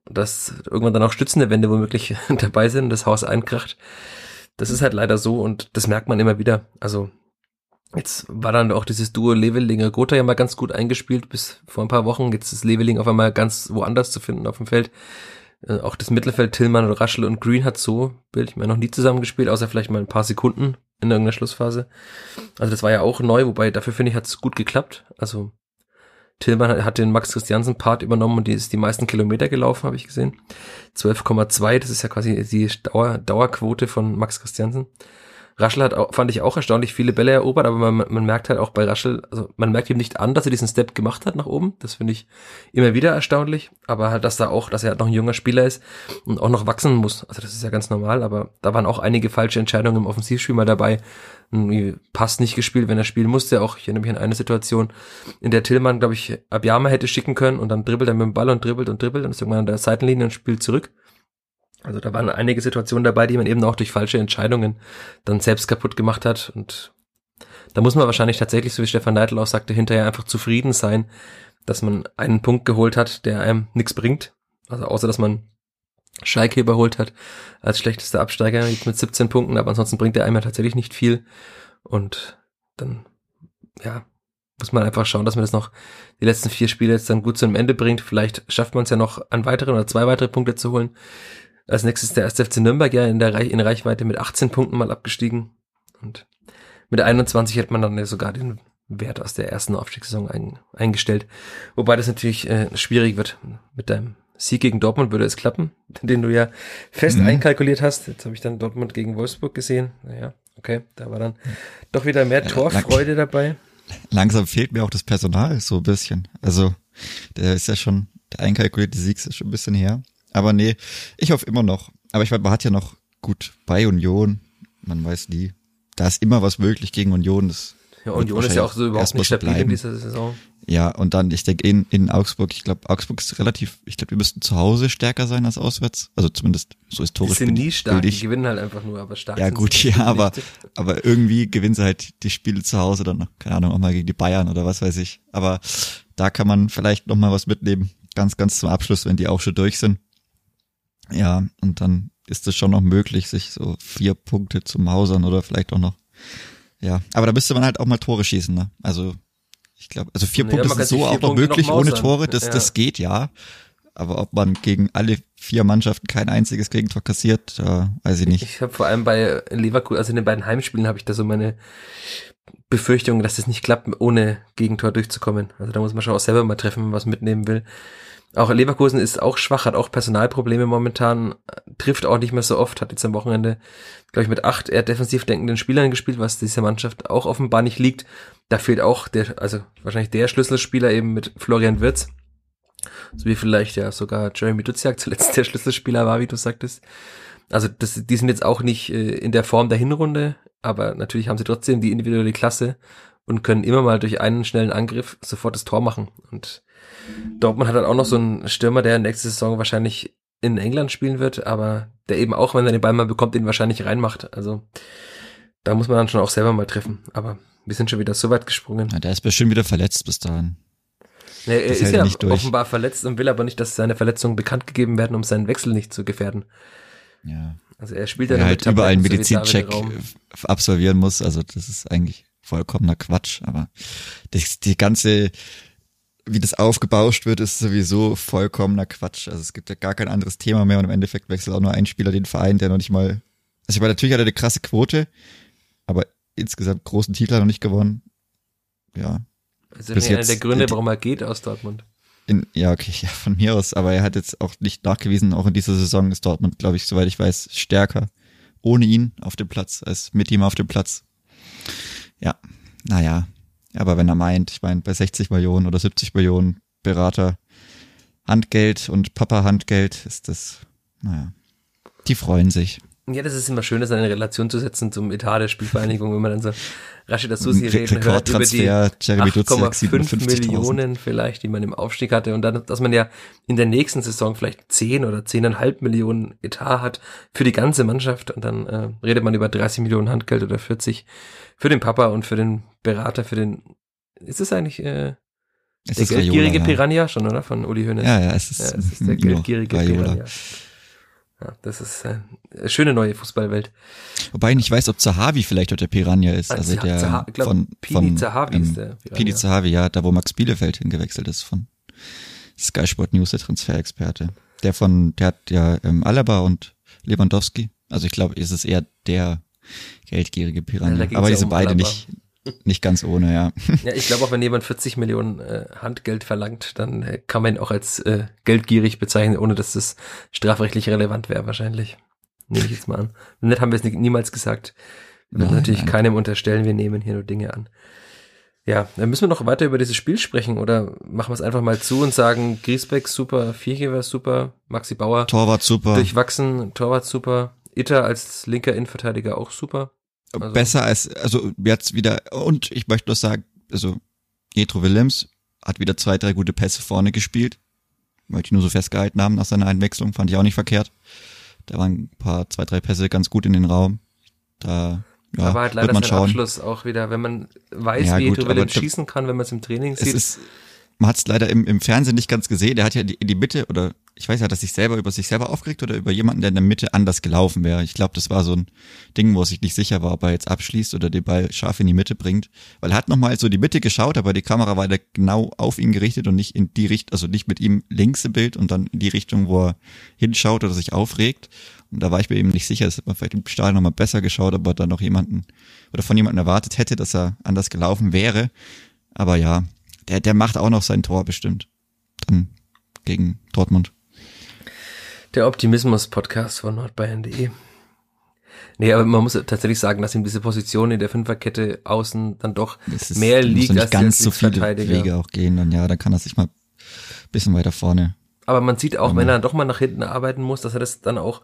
dass irgendwann dann auch stützende Wände womöglich dabei sind und das Haus einkracht. Das ist halt leider so und das merkt man immer wieder. Also Jetzt war dann auch dieses Duo Levelinger Gotha ja mal ganz gut eingespielt bis vor ein paar Wochen. Jetzt ist Leveling auf einmal ganz woanders zu finden auf dem Feld. Äh, auch das Mittelfeld Tillmann Raschel und Green hat so, Bild, ich meine, noch nie zusammengespielt, außer vielleicht mal ein paar Sekunden in irgendeiner Schlussphase. Also das war ja auch neu, wobei dafür finde ich, hat es gut geklappt. Also Tillmann hat den Max Christiansen Part übernommen und die ist die meisten Kilometer gelaufen, habe ich gesehen. 12,2, das ist ja quasi die Dauer, Dauerquote von Max Christiansen. Raschel hat auch, fand ich auch erstaunlich viele Bälle erobert, aber man, man merkt halt auch bei Raschel, also man merkt ihm nicht an, dass er diesen Step gemacht hat nach oben. Das finde ich immer wieder erstaunlich. Aber halt, dass da auch, dass er halt noch ein junger Spieler ist und auch noch wachsen muss. Also das ist ja ganz normal, aber da waren auch einige falsche Entscheidungen im Offensivspiel mal dabei. Passt nicht gespielt, wenn er spielen musste. Auch ich erinnere mich an eine Situation, in der Tillmann, glaube ich, Abiyama hätte schicken können und dann dribbelt er mit dem Ball und dribbelt und dribbelt und ist irgendwann an der Seitenlinie und spielt zurück. Also da waren einige Situationen dabei, die man eben auch durch falsche Entscheidungen dann selbst kaputt gemacht hat. Und da muss man wahrscheinlich tatsächlich, so wie Stefan Neidl auch sagte, hinterher einfach zufrieden sein, dass man einen Punkt geholt hat, der einem nichts bringt. Also außer, dass man Schalke überholt hat als schlechtester Absteiger mit 17 Punkten, aber ansonsten bringt er einem ja tatsächlich nicht viel. Und dann, ja, muss man einfach schauen, dass man das noch die letzten vier Spiele jetzt dann gut zu einem Ende bringt. Vielleicht schafft man es ja noch, an weiteren oder zwei weitere Punkte zu holen. Als nächstes der erste FC Nürnberg ja in der Reich, in Reichweite mit 18 Punkten mal abgestiegen. Und mit 21 hätte man dann ja sogar den Wert aus der ersten Aufstiegssaison ein, eingestellt. Wobei das natürlich äh, schwierig wird. Mit deinem Sieg gegen Dortmund würde es klappen, den du ja fest mhm. einkalkuliert hast. Jetzt habe ich dann Dortmund gegen Wolfsburg gesehen. Naja, okay, da war dann doch wieder mehr Torfreude ja, dabei. Langsam fehlt mir auch das Personal so ein bisschen. Also der ist ja schon, der einkalkulierte Sieg ist schon ein bisschen her. Aber nee, ich hoffe immer noch. Aber ich meine, man hat ja noch gut bei Union. Man weiß nie. Da ist immer was möglich gegen Union. Das ja, Union ist ja auch so überhaupt nicht stabil in dieser Saison. Ja, und dann, ich denke, in, in Augsburg, ich glaube, Augsburg ist relativ, ich glaube, wir müssten zu Hause stärker sein als auswärts. Also zumindest so historisch. Die sind nie stark, die gewinnen halt einfach nur, aber stark Ja, gut, ja, aber, aber irgendwie gewinnen sie halt die Spiele zu Hause dann, keine Ahnung, auch mal gegen die Bayern oder was weiß ich. Aber da kann man vielleicht noch mal was mitnehmen. Ganz, ganz zum Abschluss, wenn die auch schon durch sind. Ja, und dann ist es schon noch möglich, sich so vier Punkte zu mausern oder vielleicht auch noch. Ja, aber da müsste man halt auch mal Tore schießen, ne? Also ich glaube, also vier naja, Punkte sind so auch noch möglich noch ohne Tore, das, ja. das geht ja. Aber ob man gegen alle vier Mannschaften kein einziges Gegentor kassiert, äh, weiß ich nicht. Ich habe vor allem bei Leverkusen, also in den beiden Heimspielen habe ich da so meine Befürchtung, dass es nicht klappt, ohne Gegentor durchzukommen. Also da muss man schon auch selber mal treffen, wenn man was mitnehmen will. Auch Leverkusen ist auch schwach, hat auch Personalprobleme momentan, trifft auch nicht mehr so oft, hat jetzt am Wochenende, glaube ich, mit acht eher defensiv denkenden Spielern gespielt, was dieser Mannschaft auch offenbar nicht liegt. Da fehlt auch der, also wahrscheinlich der Schlüsselspieler eben mit Florian Wirz, so wie vielleicht ja sogar Jeremy Duziak zuletzt der Schlüsselspieler war, wie du sagtest. Also das, die sind jetzt auch nicht äh, in der Form der Hinrunde, aber natürlich haben sie trotzdem die individuelle Klasse und können immer mal durch einen schnellen Angriff sofort das Tor machen. Und Dortmund hat halt auch noch so einen Stürmer, der nächste Saison wahrscheinlich in England spielen wird, aber der eben auch, wenn er den Ball mal bekommt, den wahrscheinlich reinmacht. Also da muss man dann schon auch selber mal treffen. Aber wir sind schon wieder so weit gesprungen. Ja, der ist bestimmt wieder verletzt bis dahin. Ja, er das ist ja offenbar verletzt und will aber nicht, dass seine Verletzungen bekannt gegeben werden, um seinen Wechsel nicht zu gefährden. Ja. Also er spielt ja er halt überall einen Medizincheck absolvieren muss. Also das ist eigentlich vollkommener Quatsch. Aber das, die ganze wie das aufgebauscht wird, ist sowieso vollkommener Quatsch. Also es gibt ja gar kein anderes Thema mehr und im Endeffekt wechselt auch nur ein Spieler den Verein, der noch nicht mal, also ich meine, natürlich hat er eine krasse Quote, aber insgesamt großen Titel hat er noch nicht gewonnen. Ja. Also Bis einer der Gründe, warum er geht aus Dortmund. In, ja, okay, ja, von mir aus, aber er hat jetzt auch nicht nachgewiesen, auch in dieser Saison ist Dortmund, glaube ich, soweit ich weiß, stärker ohne ihn auf dem Platz als mit ihm auf dem Platz. Ja, naja, aber wenn er meint, ich meine, bei 60 Millionen oder 70 Millionen Berater Handgeld und Papa Handgeld ist das, naja, die freuen sich. Ja, das ist immer schön, das in eine Relation zu setzen zum Etat der Spielvereinigung, wenn man dann so Rashida Susi reden hört über die 8,5 Millionen vielleicht, die man im Aufstieg hatte und dann, dass man ja in der nächsten Saison vielleicht 10 oder 10,5 Millionen Etat hat für die ganze Mannschaft und dann äh, redet man über 30 Millionen Handgeld oder 40 für den Papa und für den Berater, für den, ist es eigentlich äh, es der geldgierige Raiola, ja. Piranha schon, oder? Von Uli Hoeneß. Ja, ja, es ist, ja, es ist der geldgierige Raiola. Piranha. Ja, das ist äh, eine schöne neue Fußballwelt. Wobei ich nicht weiß, ob Zahavi vielleicht heute der Piranha ist. Ah, also der glaub, von, Pini von Zahavi ähm, ist der Piranha. Pini Zahavi, ja, da wo Max Bielefeld hingewechselt ist von Sky Sport News, der Transferexperte. Der von, der hat ja ähm, Alaba und Lewandowski. Also ich glaube, ist es eher der geldgierige Piranha. Ja, Aber die sind um beide Alaba. nicht, nicht ganz ohne, ja. Ja, ich glaube auch, wenn jemand 40 Millionen äh, Handgeld verlangt, dann äh, kann man ihn auch als äh, geldgierig bezeichnen, ohne dass das strafrechtlich relevant wäre, wahrscheinlich. Nehme ich jetzt mal an. Nett haben wir es niemals gesagt. Wir würden natürlich nein. keinem unterstellen, wir nehmen hier nur Dinge an. Ja, dann müssen wir noch weiter über dieses Spiel sprechen oder machen wir es einfach mal zu und sagen, Griesbeck super, Viergeber super, Maxi Bauer Torwart super, durchwachsen, Torwart super, Itter als linker Innenverteidiger auch super. Also Besser als, also jetzt wieder, und ich möchte noch sagen, also Jetro Willems hat wieder zwei, drei gute Pässe vorne gespielt. Wollte ich nur so festgehalten haben nach seiner Einwechslung, fand ich auch nicht verkehrt. Da waren ein paar, zwei, drei Pässe ganz gut in den Raum. Da ja, aber halt leider wird man schauen. Abschluss auch wieder, wenn man weiß, ja, wie Jetro Willems schießen kann, wenn man es im Training sieht. Ist, man hat es leider im, im Fernsehen nicht ganz gesehen. Der hat ja die, in die Mitte oder ich weiß ja, dass sich selber über sich selber aufgeregt oder über jemanden, der in der Mitte anders gelaufen wäre. Ich glaube, das war so ein Ding, wo er sich nicht sicher war, ob er jetzt abschließt oder den Ball scharf in die Mitte bringt. Weil er hat nochmal so die Mitte geschaut, aber die Kamera war da genau auf ihn gerichtet und nicht in die Richtung, also nicht mit ihm links im Bild und dann in die Richtung, wo er hinschaut oder sich aufregt. Und da war ich mir eben nicht sicher, dass man vielleicht im Stadion nochmal besser geschaut, ob er dann noch jemanden oder von jemandem erwartet hätte, dass er anders gelaufen wäre. Aber ja, der, der macht auch noch sein Tor bestimmt. Dann gegen Dortmund. Der Optimismus-Podcast von nordbayern.de. Nee, aber man muss tatsächlich sagen, dass ihm diese Position in der Fünferkette außen dann doch ist, mehr liegt als ganz so viele Wege auch gehen. Und ja, dann kann er sich mal bisschen weiter vorne. Aber man sieht auch, wenn er doch mal nach hinten arbeiten muss, dass er das dann auch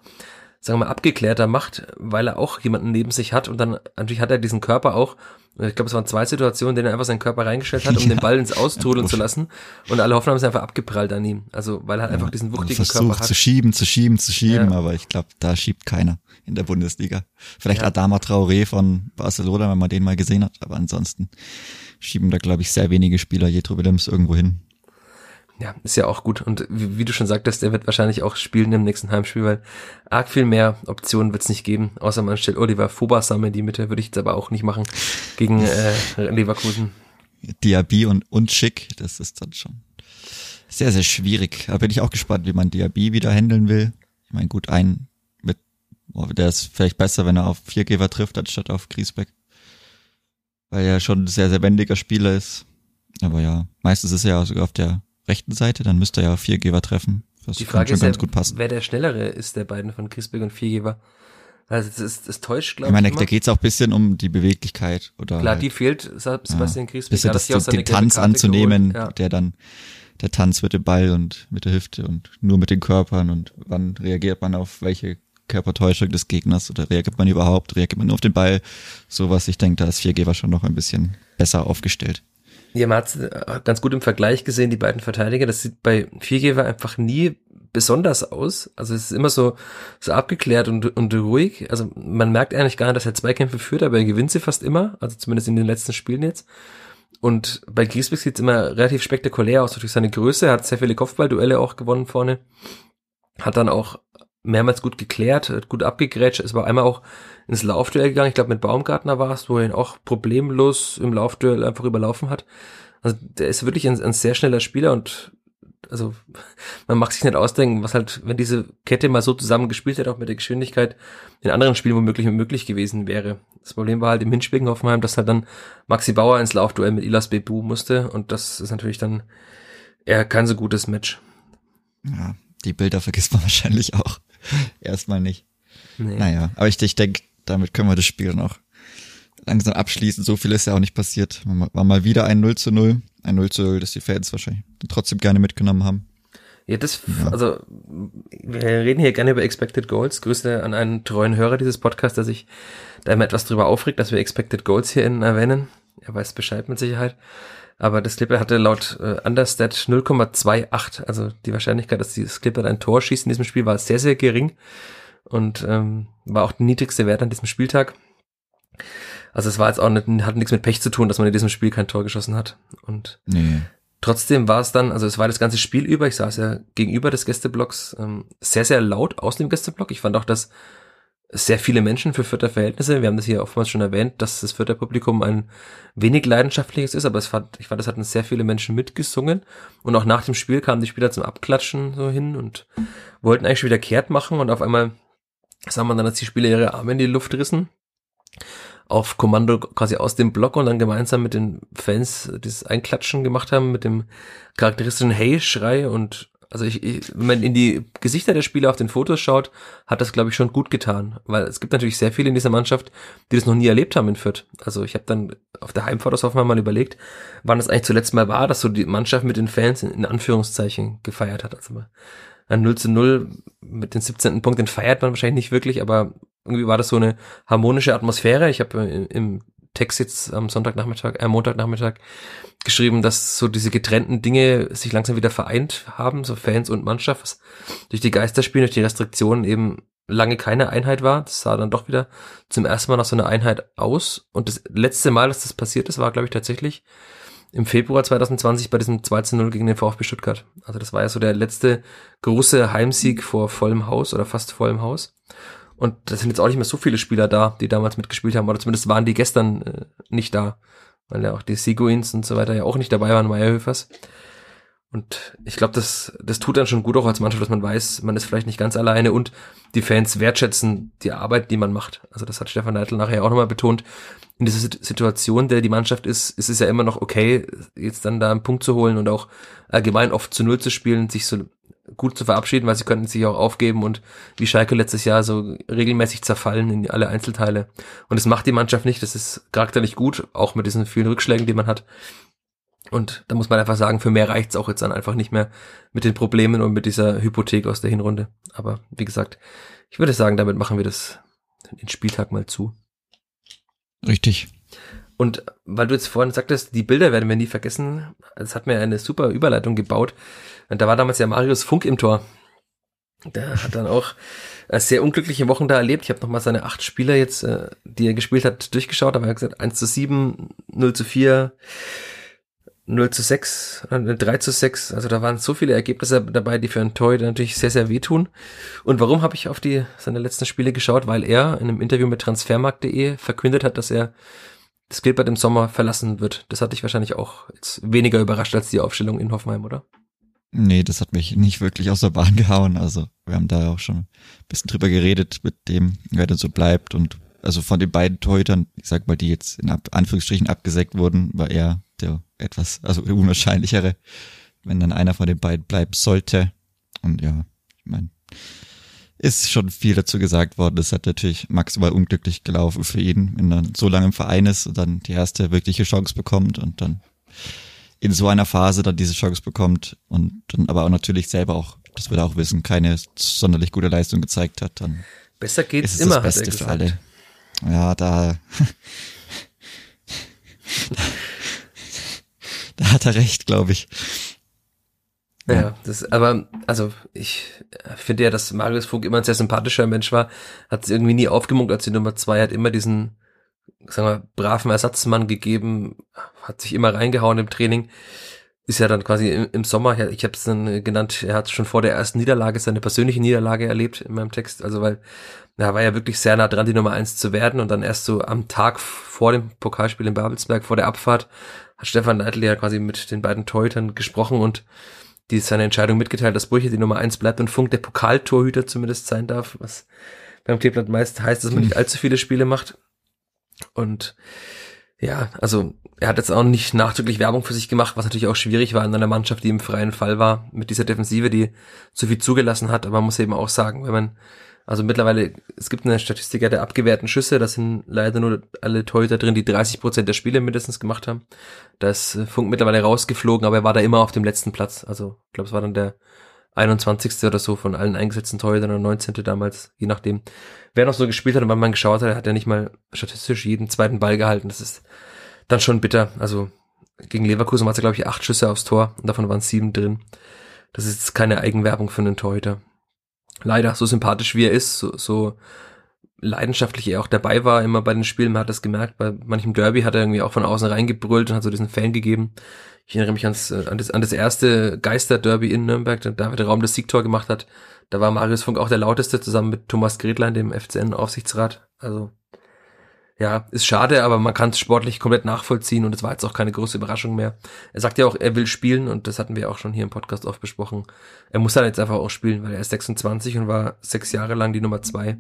sagen wir mal, abgeklärter macht, weil er auch jemanden neben sich hat und dann natürlich hat er diesen Körper auch. Ich glaube, es waren zwei Situationen, in denen er einfach seinen Körper reingestellt hat, um ja. den Ball ins Austrudeln zu lassen. Und alle Hoffnung haben sich einfach abgeprallt an ihm. Also, weil er halt ja, einfach diesen wuchtigen Körper hat. zu schieben, zu schieben, zu schieben, ja. aber ich glaube, da schiebt keiner in der Bundesliga. Vielleicht Adama Traoré von Barcelona, wenn man den mal gesehen hat, aber ansonsten schieben da, glaube ich, sehr wenige Spieler Jetro Willems irgendwo hin. Ja, ist ja auch gut. Und wie, wie, du schon sagtest, der wird wahrscheinlich auch spielen im nächsten Heimspiel, weil arg viel mehr Optionen wird es nicht geben, außer man stellt Oliver Fobasam in die Mitte, würde ich jetzt aber auch nicht machen gegen äh, Leverkusen. Diaby und, und Schick, das ist dann schon sehr, sehr schwierig. Da bin ich auch gespannt, wie man Diaby wieder handeln will. Ich meine, gut, ein mit, oh, der ist vielleicht besser, wenn er auf Viergeber trifft, anstatt auf Griesbeck. Weil er schon ein sehr, sehr wendiger Spieler ist. Aber ja, meistens ist er ja sogar auf der rechten Seite, dann müsste er ja Viergeber treffen. Das die Frage ist, ja, wer der schnellere ist der beiden von Griesbeck und Viergeber. Also das, ist, das täuscht, glaube ich. Ich meine, da geht es auch ein bisschen um die Beweglichkeit. oder Klar, halt, die fehlt Sebastian ja, Griesbeck. Bisschen das, das, den Tanz anzunehmen, ja. der dann der Tanz mit dem Ball und mit der Hüfte und nur mit den Körpern und wann reagiert man auf welche Körpertäuschung des Gegners oder reagiert man überhaupt, reagiert man nur auf den Ball, sowas. Ich denke, da ist Viergeber schon noch ein bisschen besser aufgestellt. Ja, man hat ganz gut im Vergleich gesehen, die beiden Verteidiger. Das sieht bei Viergeber einfach nie besonders aus. Also es ist immer so, so abgeklärt und, und ruhig. Also man merkt eigentlich gar nicht, dass er Zweikämpfe führt, aber er gewinnt sie fast immer. Also zumindest in den letzten Spielen jetzt. Und bei Griesbeck sieht es immer relativ spektakulär aus durch seine Größe. Er hat sehr viele Kopfballduelle auch gewonnen vorne. Hat dann auch mehrmals gut geklärt, gut abgegrätscht. Es war einmal auch ins Laufduell gegangen. Ich glaube, mit Baumgartner war es, wo er ihn auch problemlos im Laufduell einfach überlaufen hat. Also der ist wirklich ein, ein sehr schneller Spieler und also man mag sich nicht ausdenken, was halt, wenn diese Kette mal so zusammengespielt hätte, auch mit der Geschwindigkeit, in anderen Spielen womöglich möglich gewesen wäre. Das Problem war halt im Hinspiel in Hoffenheim, dass halt dann Maxi Bauer ins Laufduell mit Ilas Bebu musste und das ist natürlich dann eher kein so gutes Match. Ja, die Bilder vergisst man wahrscheinlich auch. Erstmal nicht. Nee. Naja, aber ich, ich denke, damit können wir das Spiel noch langsam abschließen. So viel ist ja auch nicht passiert. War mal wieder ein 0 zu 0. Ein 0 zu 0, das die Fans wahrscheinlich trotzdem gerne mitgenommen haben. Ja, das, ja. also, wir reden hier gerne über Expected Goals. Grüße an einen treuen Hörer dieses Podcasts, der sich da immer etwas drüber aufregt, dass wir Expected Goals hier in erwähnen. Er weiß Bescheid mit Sicherheit. Aber das Clipper hatte laut äh, Understat 0,28. Also die Wahrscheinlichkeit, dass dieses Clipper ein Tor schießt in diesem Spiel, war sehr, sehr gering. Und ähm, war auch der niedrigste Wert an diesem Spieltag. Also es war jetzt auch nicht, hat nichts mit Pech zu tun, dass man in diesem Spiel kein Tor geschossen hat. Und nee. trotzdem war es dann, also es war das ganze Spiel über, ich saß ja gegenüber des Gästeblocks, ähm, sehr, sehr laut aus dem Gästeblock. Ich fand auch, dass sehr viele Menschen für Fürther Verhältnisse, wir haben das hier oftmals schon erwähnt, dass das Fürther Publikum ein wenig leidenschaftliches ist, aber es fand, ich fand, es hatten sehr viele Menschen mitgesungen und auch nach dem Spiel kamen die Spieler zum Abklatschen so hin und wollten eigentlich schon wieder kehrt machen und auf einmal sah man dann, dass die Spieler ihre Arme in die Luft rissen auf Kommando quasi aus dem Block und dann gemeinsam mit den Fans das Einklatschen gemacht haben mit dem charakteristischen Hey-Schrei und also ich, ich, wenn man in die Gesichter der Spieler auf den Fotos schaut, hat das glaube ich schon gut getan, weil es gibt natürlich sehr viele in dieser Mannschaft, die das noch nie erlebt haben in Fürth. Also ich habe dann auf der Heimfahrt aus Hoffenheim mal überlegt, wann das eigentlich zuletzt mal war, dass so die Mannschaft mit den Fans in, in Anführungszeichen gefeiert hat. Also ein 0 zu 0 mit den 17. Punkt, den feiert man wahrscheinlich nicht wirklich, aber irgendwie war das so eine harmonische Atmosphäre. Ich habe im Text jetzt am Sonntagnachmittag, äh, Montagnachmittag geschrieben, dass so diese getrennten Dinge sich langsam wieder vereint haben, so Fans und Mannschaft, was durch die Geisterspiele, durch die Restriktionen eben lange keine Einheit war. Das sah dann doch wieder zum ersten Mal nach so einer Einheit aus. Und das letzte Mal, dass das passiert ist, war, glaube ich, tatsächlich im Februar 2020 bei diesem 2 zu 0 gegen den VfB Stuttgart. Also das war ja so der letzte große Heimsieg vor vollem Haus oder fast vollem Haus. Und das sind jetzt auch nicht mehr so viele Spieler da, die damals mitgespielt haben, oder zumindest waren die gestern äh, nicht da, weil ja auch die Seguins und so weiter ja auch nicht dabei waren, Meierhöfers. Und ich glaube, das, das tut dann schon gut auch als Mannschaft, dass man weiß, man ist vielleicht nicht ganz alleine und die Fans wertschätzen die Arbeit, die man macht. Also das hat Stefan Neidl nachher auch nochmal betont. In dieser Situation, der die Mannschaft ist, ist es ja immer noch okay, jetzt dann da einen Punkt zu holen und auch allgemein oft zu Null zu spielen, sich so gut zu verabschieden, weil sie könnten sich auch aufgeben und wie Schalke letztes Jahr so regelmäßig zerfallen in alle Einzelteile. Und das macht die Mannschaft nicht, das ist charakterlich gut, auch mit diesen vielen Rückschlägen, die man hat. Und da muss man einfach sagen, für mehr reicht's auch jetzt dann einfach nicht mehr mit den Problemen und mit dieser Hypothek aus der Hinrunde. Aber wie gesagt, ich würde sagen, damit machen wir das den Spieltag mal zu. Richtig. Und weil du jetzt vorhin sagtest, die Bilder werden wir nie vergessen, es hat mir eine super Überleitung gebaut. Und da war damals ja Marius Funk im Tor. Der hat dann auch äh, sehr unglückliche Wochen da erlebt. Ich habe nochmal seine acht Spieler jetzt, äh, die er gespielt hat, durchgeschaut. Aber er hat gesagt, 1 zu 7, 0 zu 4, 0 zu 6, 3 zu 6. Also da waren so viele Ergebnisse dabei, die für einen Torhüter natürlich sehr, sehr wehtun. Und warum habe ich auf die seine letzten Spiele geschaut? Weil er in einem Interview mit transfermarkt.de verkündet hat, dass er das Gilbert im Sommer verlassen wird. Das hat dich wahrscheinlich auch weniger überrascht als die Aufstellung in Hoffenheim, oder? Nee, das hat mich nicht wirklich aus der Bahn gehauen. Also wir haben da auch schon ein bisschen drüber geredet mit dem, wer denn so bleibt. Und also von den beiden Torhütern, ich sag mal, die jetzt in Anführungsstrichen abgesägt wurden, war er der etwas, also unwahrscheinlichere. wenn dann einer von den beiden bleiben sollte. Und ja, ich meine, ist schon viel dazu gesagt worden. Das hat natürlich maximal unglücklich gelaufen für ihn, wenn er so lange im Verein ist und dann die erste wirkliche Chance bekommt und dann in so einer Phase dann diese Chance bekommt und dann aber auch natürlich selber auch, das wird er auch wissen, keine sonderlich gute Leistung gezeigt hat, dann Besser geht's ist es immer, das Beste für alle. Ja, da, da hat er recht, glaube ich. Ja, das, aber, also, ich finde ja, dass Marius Funk immer ein sehr sympathischer Mensch war, hat es irgendwie nie aufgemunkt als die Nummer zwei, hat immer diesen, sagen wir, braven Ersatzmann gegeben, hat sich immer reingehauen im Training, ist ja dann quasi im, im Sommer, ich habe es dann genannt, er hat schon vor der ersten Niederlage seine persönliche Niederlage erlebt in meinem Text, also weil, er war ja wirklich sehr nah dran, die Nummer eins zu werden und dann erst so am Tag vor dem Pokalspiel in Babelsberg, vor der Abfahrt, hat Stefan Neidl ja quasi mit den beiden Torhütern gesprochen und die seine Entscheidung mitgeteilt, dass Brüche die Nummer eins bleibt und Funk der Pokaltorhüter zumindest sein darf, was beim Kleeblatt meist heißt, dass man nicht allzu viele Spiele macht. Und ja, also er hat jetzt auch nicht nachdrücklich Werbung für sich gemacht, was natürlich auch schwierig war in einer Mannschaft, die im freien Fall war, mit dieser Defensive, die so viel zugelassen hat. Aber man muss eben auch sagen, wenn man, also mittlerweile, es gibt eine Statistik der abgewehrten Schüsse, das sind leider nur alle Torhüter drin, die 30 Prozent der Spiele mindestens gemacht haben. Da ist äh, Funk mittlerweile rausgeflogen, aber er war da immer auf dem letzten Platz. Also ich glaube, es war dann der 21. oder so von allen eingesetzten Torhütern oder 19. damals, je nachdem. Wer noch so gespielt hat und wann man geschaut hat, hat er nicht mal statistisch jeden zweiten Ball gehalten. Das ist dann schon bitter. Also gegen Leverkusen war es, glaube ich, acht Schüsse aufs Tor und davon waren sieben drin. Das ist keine Eigenwerbung für einen Torhüter. Leider, so sympathisch wie er ist, so, so leidenschaftlich er auch dabei war, immer bei den Spielen, man hat das gemerkt, bei manchem Derby hat er irgendwie auch von außen reingebrüllt und hat so diesen Fan gegeben. Ich erinnere mich ans, an, das, an das erste Geister-Derby in Nürnberg, da David Raum das Siegtor gemacht hat. Da war Marius Funk auch der lauteste, zusammen mit Thomas Gretlein, dem FCN-Aufsichtsrat. Also, ja, ist schade, aber man kann es sportlich komplett nachvollziehen und es war jetzt auch keine große Überraschung mehr. Er sagt ja auch, er will spielen und das hatten wir auch schon hier im Podcast oft besprochen. Er muss dann jetzt einfach auch spielen, weil er ist 26 und war sechs Jahre lang die Nummer zwei.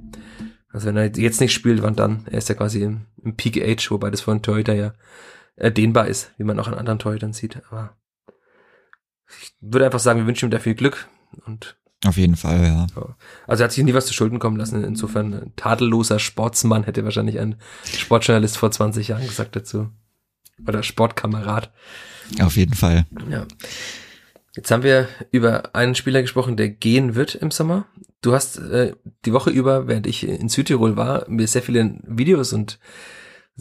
Also wenn er jetzt nicht spielt, wann dann? Er ist ja quasi im, im Peak Age, wobei das einen Torhüter ja äh, dehnbar ist, wie man auch an anderen Torhütern sieht. Aber ich würde einfach sagen, wir wünschen ihm da viel Glück und Auf jeden Fall, ja. Also er hat sich nie was zu Schulden kommen lassen. Insofern ein tadelloser Sportsmann hätte wahrscheinlich ein Sportjournalist vor 20 Jahren gesagt dazu. Oder Sportkamerad. Auf jeden Fall. Ja. Jetzt haben wir über einen Spieler gesprochen, der gehen wird im Sommer. Du hast äh, die Woche über, während ich in Südtirol war, mir sehr viele Videos und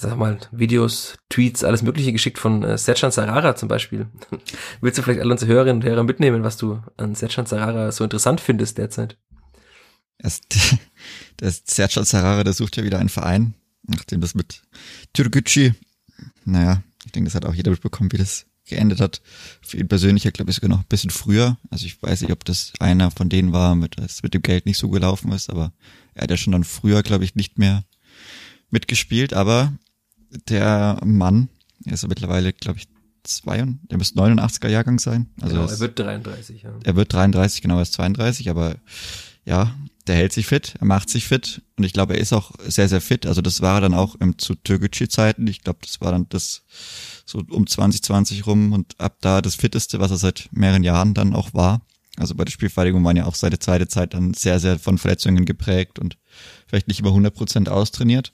sag mal, Videos, Tweets, alles Mögliche geschickt von äh, Sercan Sarara zum Beispiel. Willst du vielleicht alle unsere Hörerinnen und Hörer mitnehmen, was du an Sercan Sarara so interessant findest derzeit? Der Sergio Sarara, der sucht ja wieder einen Verein, nachdem das mit Türkgücü, naja, ich denke, das hat auch jeder mitbekommen, wie das geendet hat. Für ihn persönlich, glaube ich, sogar noch ein bisschen früher. Also ich weiß nicht, ob das einer von denen war, mit, das mit dem Geld nicht so gelaufen ist, aber er hat ja schon dann früher, glaube ich, nicht mehr mitgespielt. Aber der Mann, er ist ja mittlerweile, glaube ich, zwei, und- der müsste 89er Jahrgang sein. Also genau, er wird 33, ja. er wird 33, genau, er ist 32, aber ja, der hält sich fit, er macht sich fit und ich glaube, er ist auch sehr, sehr fit. Also das war er dann auch im, zu Türkgücü-Zeiten. Ich glaube, das war dann das so um 2020 rum und ab da das fitteste, was er seit mehreren Jahren dann auch war. Also bei der Spielvereinigung waren ja auch seine zweite Zeit dann sehr, sehr von Verletzungen geprägt und vielleicht nicht über 100 Prozent austrainiert.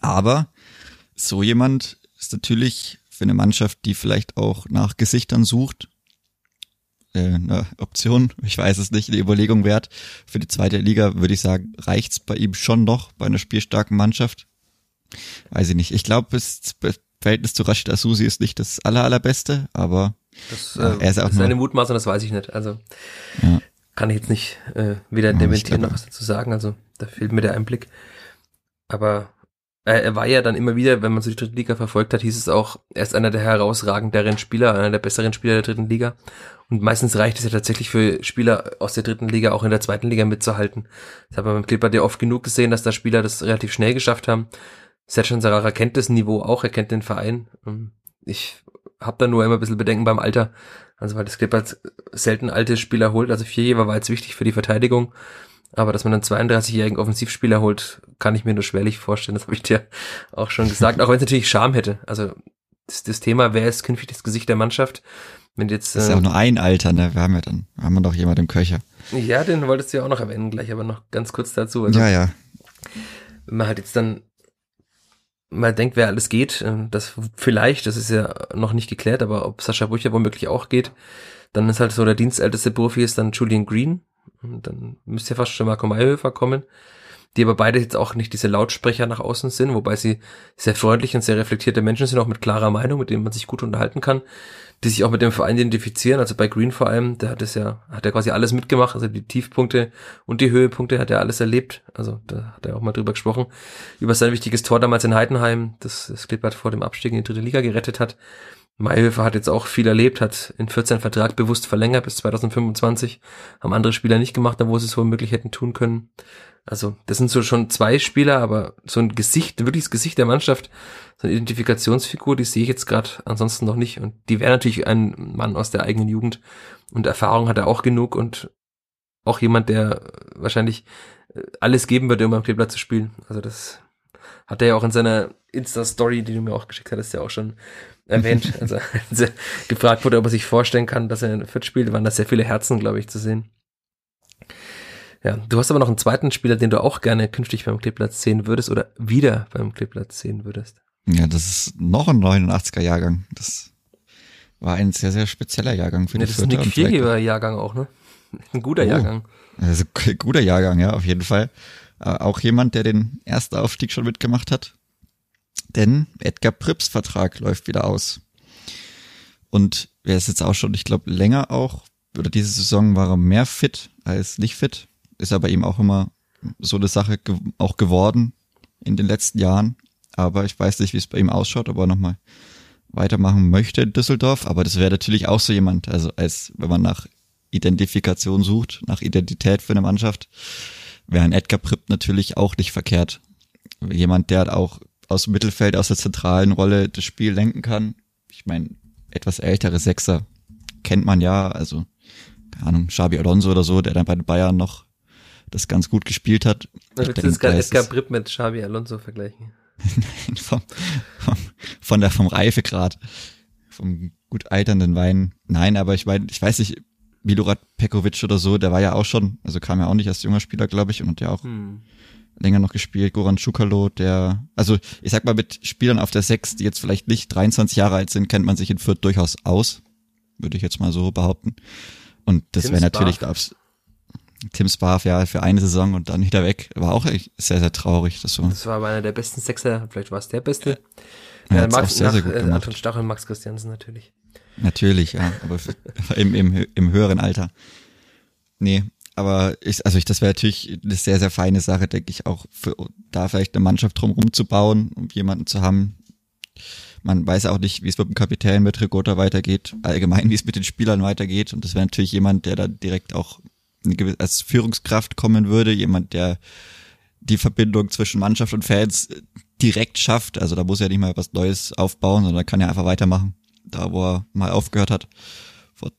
Aber so jemand ist natürlich für eine Mannschaft, die vielleicht auch nach Gesichtern sucht, äh, eine Option, ich weiß es nicht, eine Überlegung wert. Für die zweite Liga würde ich sagen, reicht's bei ihm schon noch bei einer spielstarken Mannschaft. Weiß ich nicht. Ich glaube, das Verhältnis zu Rashid Asusi ist nicht das aller, allerbeste, aber Das, äh, er ist auch das ist eine Mutmaßung, das weiß ich nicht. Also Ja. kann ich jetzt nicht äh, weder Ja, dementieren noch was dazu sagen. Also da fehlt mir der Einblick. Aber äh, er war ja dann immer wieder, wenn man so die dritte Liga verfolgt hat, hieß es auch, er ist einer der herausragenderen Spieler, einer der besseren Spieler der dritten Liga. Und meistens reicht es ja tatsächlich für Spieler aus der dritten Liga auch in der zweiten Liga mitzuhalten. Das hat man beim Clipper ja oft genug gesehen, dass da Spieler das relativ schnell geschafft haben. Sergio Sarara kennt das Niveau auch, er kennt den Verein. Ähm, Ich habe da nur immer ein bisschen Bedenken beim Alter. Also weil das Clippers selten alte Spieler holt. Also Vierjäger war jetzt wichtig für die Verteidigung. Aber dass man einen 32-jährigen Offensivspieler holt, kann ich mir nur schwerlich vorstellen. Das habe ich dir auch schon gesagt. Auch wenn es natürlich Charme hätte. Also das, das Thema, wer ist künftig das Gesicht der Mannschaft? Wenn jetzt, Das ist ja auch nur ein Alter, ne? Wir haben ja dann, haben wir doch jemand im Köcher. ja, den wolltest du ja auch noch erwähnen gleich, aber noch ganz kurz dazu. Also, Ja, ja. wenn man halt jetzt dann mal denkt, wer alles geht, äh, das vielleicht, das ist ja noch nicht geklärt, aber ob Sascha Brücher womöglich auch geht, dann ist halt so der dienstälteste Profi ist dann Julian Green. Und dann müsste ja fast schon Marco Mayhöfer kommen, die aber beide jetzt auch nicht diese Lautsprecher nach außen sind, wobei sie sehr freundlich und sehr reflektierte Menschen sind, auch mit klarer Meinung, mit denen man sich gut unterhalten kann, die sich auch mit dem Verein identifizieren. Also bei Green vor allem, der hat es ja, hat er quasi alles mitgemacht, also die Tiefpunkte und die Höhepunkte hat er alles erlebt. Also da hat er auch mal drüber gesprochen, über sein wichtiges Tor damals in Heidenheim, das das Klippert vor dem Abstieg in die dritte Liga gerettet hat. Mayhöfer hat jetzt auch viel erlebt, hat in 14 Vertrag bewusst verlängert bis 2025, haben andere Spieler nicht gemacht, da wo sie es womöglich hätten tun können. Also das sind so schon zwei Spieler, aber so ein Gesicht, wirklich das Gesicht der Mannschaft, so eine Identifikationsfigur, die sehe ich jetzt gerade ansonsten noch nicht. Und die wäre natürlich ein Mann aus der eigenen Jugend und Erfahrung hat er auch genug und auch jemand, der wahrscheinlich äh, alles geben würde, um am Kleeblatt zu spielen. Also das hat er ja auch in seiner Insta-Story, die du mir auch geschickt hattest, ja auch schon erwähnt. Also als er gefragt wurde, ob er sich vorstellen kann, dass er in Fürth spielt, waren da sehr viele Herzen, glaube ich, zu sehen. Ja, du hast aber noch einen zweiten Spieler, den du auch gerne künftig beim Kleeblatt sehen würdest oder wieder beim Kleeblatt sehen würdest. Ja, das ist noch ein 89er Jahrgang. Das war ein sehr, sehr spezieller Jahrgang für Ja, die das ist ein Fürther Nick Jahrgang auch, ne? Ein guter Oh. Jahrgang. Also guter Jahrgang, ja, auf jeden Fall. Äh, auch jemand, der den ersten Aufstieg schon mitgemacht hat. Denn Edgar Pripps Vertrag läuft wieder aus. Und er ist jetzt auch schon, ich glaube, länger auch, oder diese Saison war er mehr fit als nicht fit. Ist aber ihm auch immer so eine Sache ge auch geworden in den letzten Jahren. Aber ich weiß nicht, wie es bei ihm ausschaut, ob er nochmal weitermachen möchte in Düsseldorf. Aber das wäre natürlich auch so jemand, also als wenn man nach Identifikation sucht, nach Identität für eine Mannschaft, wäre ein Edgar Pripp natürlich auch nicht verkehrt. Jemand, der auch aus dem Mittelfeld, aus der zentralen Rolle das Spiel lenken kann. Ich meine, etwas ältere Sechser kennt man ja, also, keine Ahnung, Xabi Alonso oder so, der dann bei den Bayern noch das ganz gut gespielt hat. Willst du denke, jetzt gerade Edgar Bripp mit Xabi Alonso vergleichen. vom, vom, von der vom Reifegrad, vom gut alternden Wein. Nein, aber ich meine, ich weiß nicht, Milorad Pekovic oder so, der war ja auch schon, also kam ja auch nicht als junger Spieler, glaube ich, und ja auch Hm. Länger noch gespielt. Goran Schukalo, der, also ich sag mal, mit Spielern auf der Sechs, die jetzt vielleicht nicht 23 Jahre alt sind, kennt man sich in Fürth durchaus aus. Würde ich jetzt mal so behaupten. Und das wäre natürlich aufs Tim Sparf, ja, für eine Saison und dann wieder weg. War auch sehr, sehr traurig, das so. Das war aber einer der besten Sechser, vielleicht war es der beste. Ja, hat's auch Max, sehr, nach, sehr gut äh, gemacht. Anton Stachel und Max Christiansen natürlich. Natürlich, ja, aber im, im, im höheren Alter. Nee, aber ich, also ich, das wäre natürlich eine sehr, sehr feine Sache, denke ich, auch für da vielleicht eine Mannschaft drumherum zu bauen, um jemanden zu haben. Man weiß auch nicht, wie es mit dem Kapitän, mit Rigota weitergeht, allgemein, wie es mit den Spielern weitergeht. Und das wäre natürlich jemand, der da direkt auch gewisse, als Führungskraft kommen würde, jemand, der die Verbindung zwischen Mannschaft und Fans direkt schafft. Also da muss er nicht mal was Neues aufbauen, sondern kann er einfach weitermachen, da wo er mal aufgehört hat, vor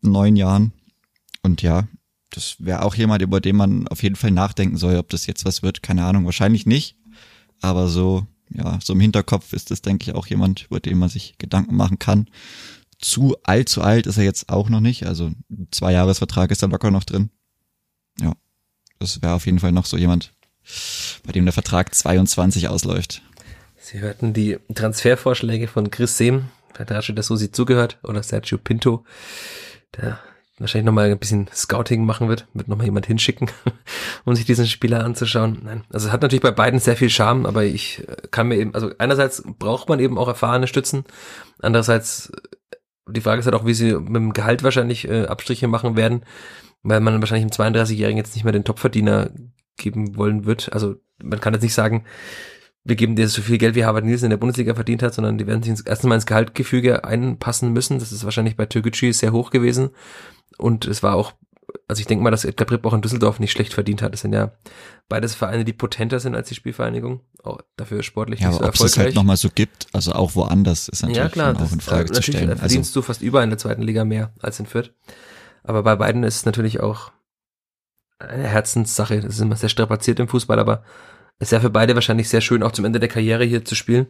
neun Jahren. Und ja, das wäre auch jemand, über den man auf jeden Fall nachdenken soll, ob das jetzt was wird, keine Ahnung, wahrscheinlich nicht. Aber so, ja, so im Hinterkopf ist das, denke ich, auch jemand, über den man sich Gedanken machen kann. Zu allzu alt ist er jetzt auch noch nicht, also ein Zwei-Jahres-Vertrag ist da locker noch drin. Ja, das wäre auf jeden Fall noch so jemand, bei dem der Vertrag 22 ausläuft. Sie hörten die Transfervorschläge von Chris Sehm, vielleicht hat schon der Susi zugehört, oder Sergio Pinto, der wahrscheinlich nochmal ein bisschen Scouting machen wird, wird nochmal jemand hinschicken, um sich diesen Spieler anzuschauen. Nein, also es hat natürlich bei beiden sehr viel Charme, aber ich äh, kann mir eben, also einerseits braucht man eben auch erfahrene Stützen, andererseits äh, die Frage ist halt auch, wie sie mit dem Gehalt wahrscheinlich äh, Abstriche machen werden, weil man wahrscheinlich im 32-Jährigen jetzt nicht mehr den Topverdiener geben wollen wird. Also man kann jetzt nicht sagen, wir geben dir so viel Geld, wie Harvard Nielsen in der Bundesliga verdient hat, sondern die werden sich erstens mal ins Gehaltgefüge einpassen müssen. Das ist wahrscheinlich bei Türkgücü sehr hoch gewesen. Und es war auch, also ich denke mal, dass Edgar Pripp auch in Düsseldorf nicht schlecht verdient hat. Das sind ja beides Vereine, die potenter sind als die Spielvereinigung. Auch dafür sportlich Ja, nicht so aber ob es das erfolgreich. halt nochmal so gibt, also auch woanders, ist natürlich ja klar, auch das, in Frage zu natürlich stellen. Also, verdienst du fast überall in der zweiten Liga mehr als in Fürth. Aber bei beiden ist es natürlich auch eine Herzenssache. Das ist immer sehr strapaziert im Fußball, aber es ist ja für beide wahrscheinlich sehr schön, auch zum Ende der Karriere hier zu spielen.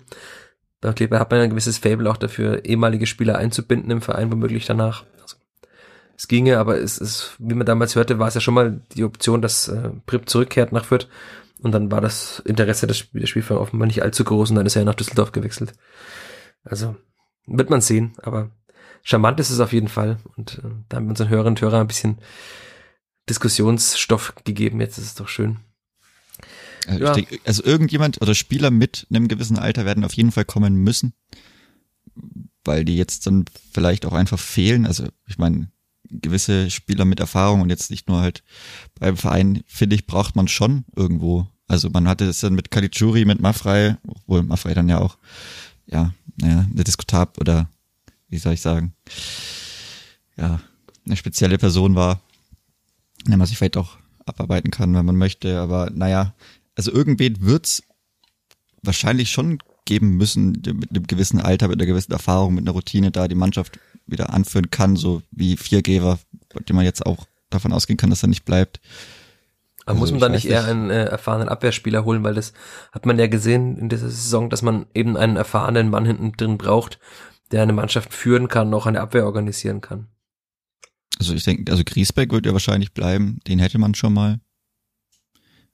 Da hat man ein gewisses Fable auch dafür, ehemalige Spieler einzubinden im Verein, womöglich danach. Es ginge, aber es ist, wie man damals hörte, war es ja schon mal die Option, dass äh, Prip zurückkehrt nach Fürth. Und dann war das Interesse des, Spiel, der Spielverein offenbar nicht allzu groß und dann ist er ja nach Düsseldorf gewechselt. Also, wird man sehen, aber charmant ist es auf jeden Fall. Und äh, da haben wir unseren Hörern und Hörern ein bisschen Diskussionsstoff gegeben. Jetzt ist es doch schön. Also, ja. denke, also irgendjemand oder Spieler mit einem gewissen Alter werden auf jeden Fall kommen müssen, weil die jetzt dann vielleicht auch einfach fehlen. Also ich meine, gewisse Spieler mit Erfahrung und jetzt nicht nur halt beim Verein, finde ich, braucht man schon irgendwo. Also man hatte es dann mit Kalitschuri, mit Maffrey, obwohl Maffrey dann ja auch, ja, naja, eine Diskutab oder wie soll ich sagen, ja, eine spezielle Person war, der man sich vielleicht auch abarbeiten kann, wenn man möchte. Aber naja, also irgendwen wird's wahrscheinlich schon geben müssen, mit einem gewissen Alter, mit einer gewissen Erfahrung, mit einer Routine da die Mannschaft wieder anführen kann, so wie Viergeber, bei dem man jetzt auch davon ausgehen kann, dass er nicht bleibt. Aber also muss man da nicht eher einen äh, erfahrenen Abwehrspieler holen, weil das hat man ja gesehen in dieser Saison, dass man eben einen erfahrenen Mann hinten drin braucht, der eine Mannschaft führen kann, auch eine Abwehr organisieren kann. Also ich denke, also Griesbeck wird ja wahrscheinlich bleiben, den hätte man schon mal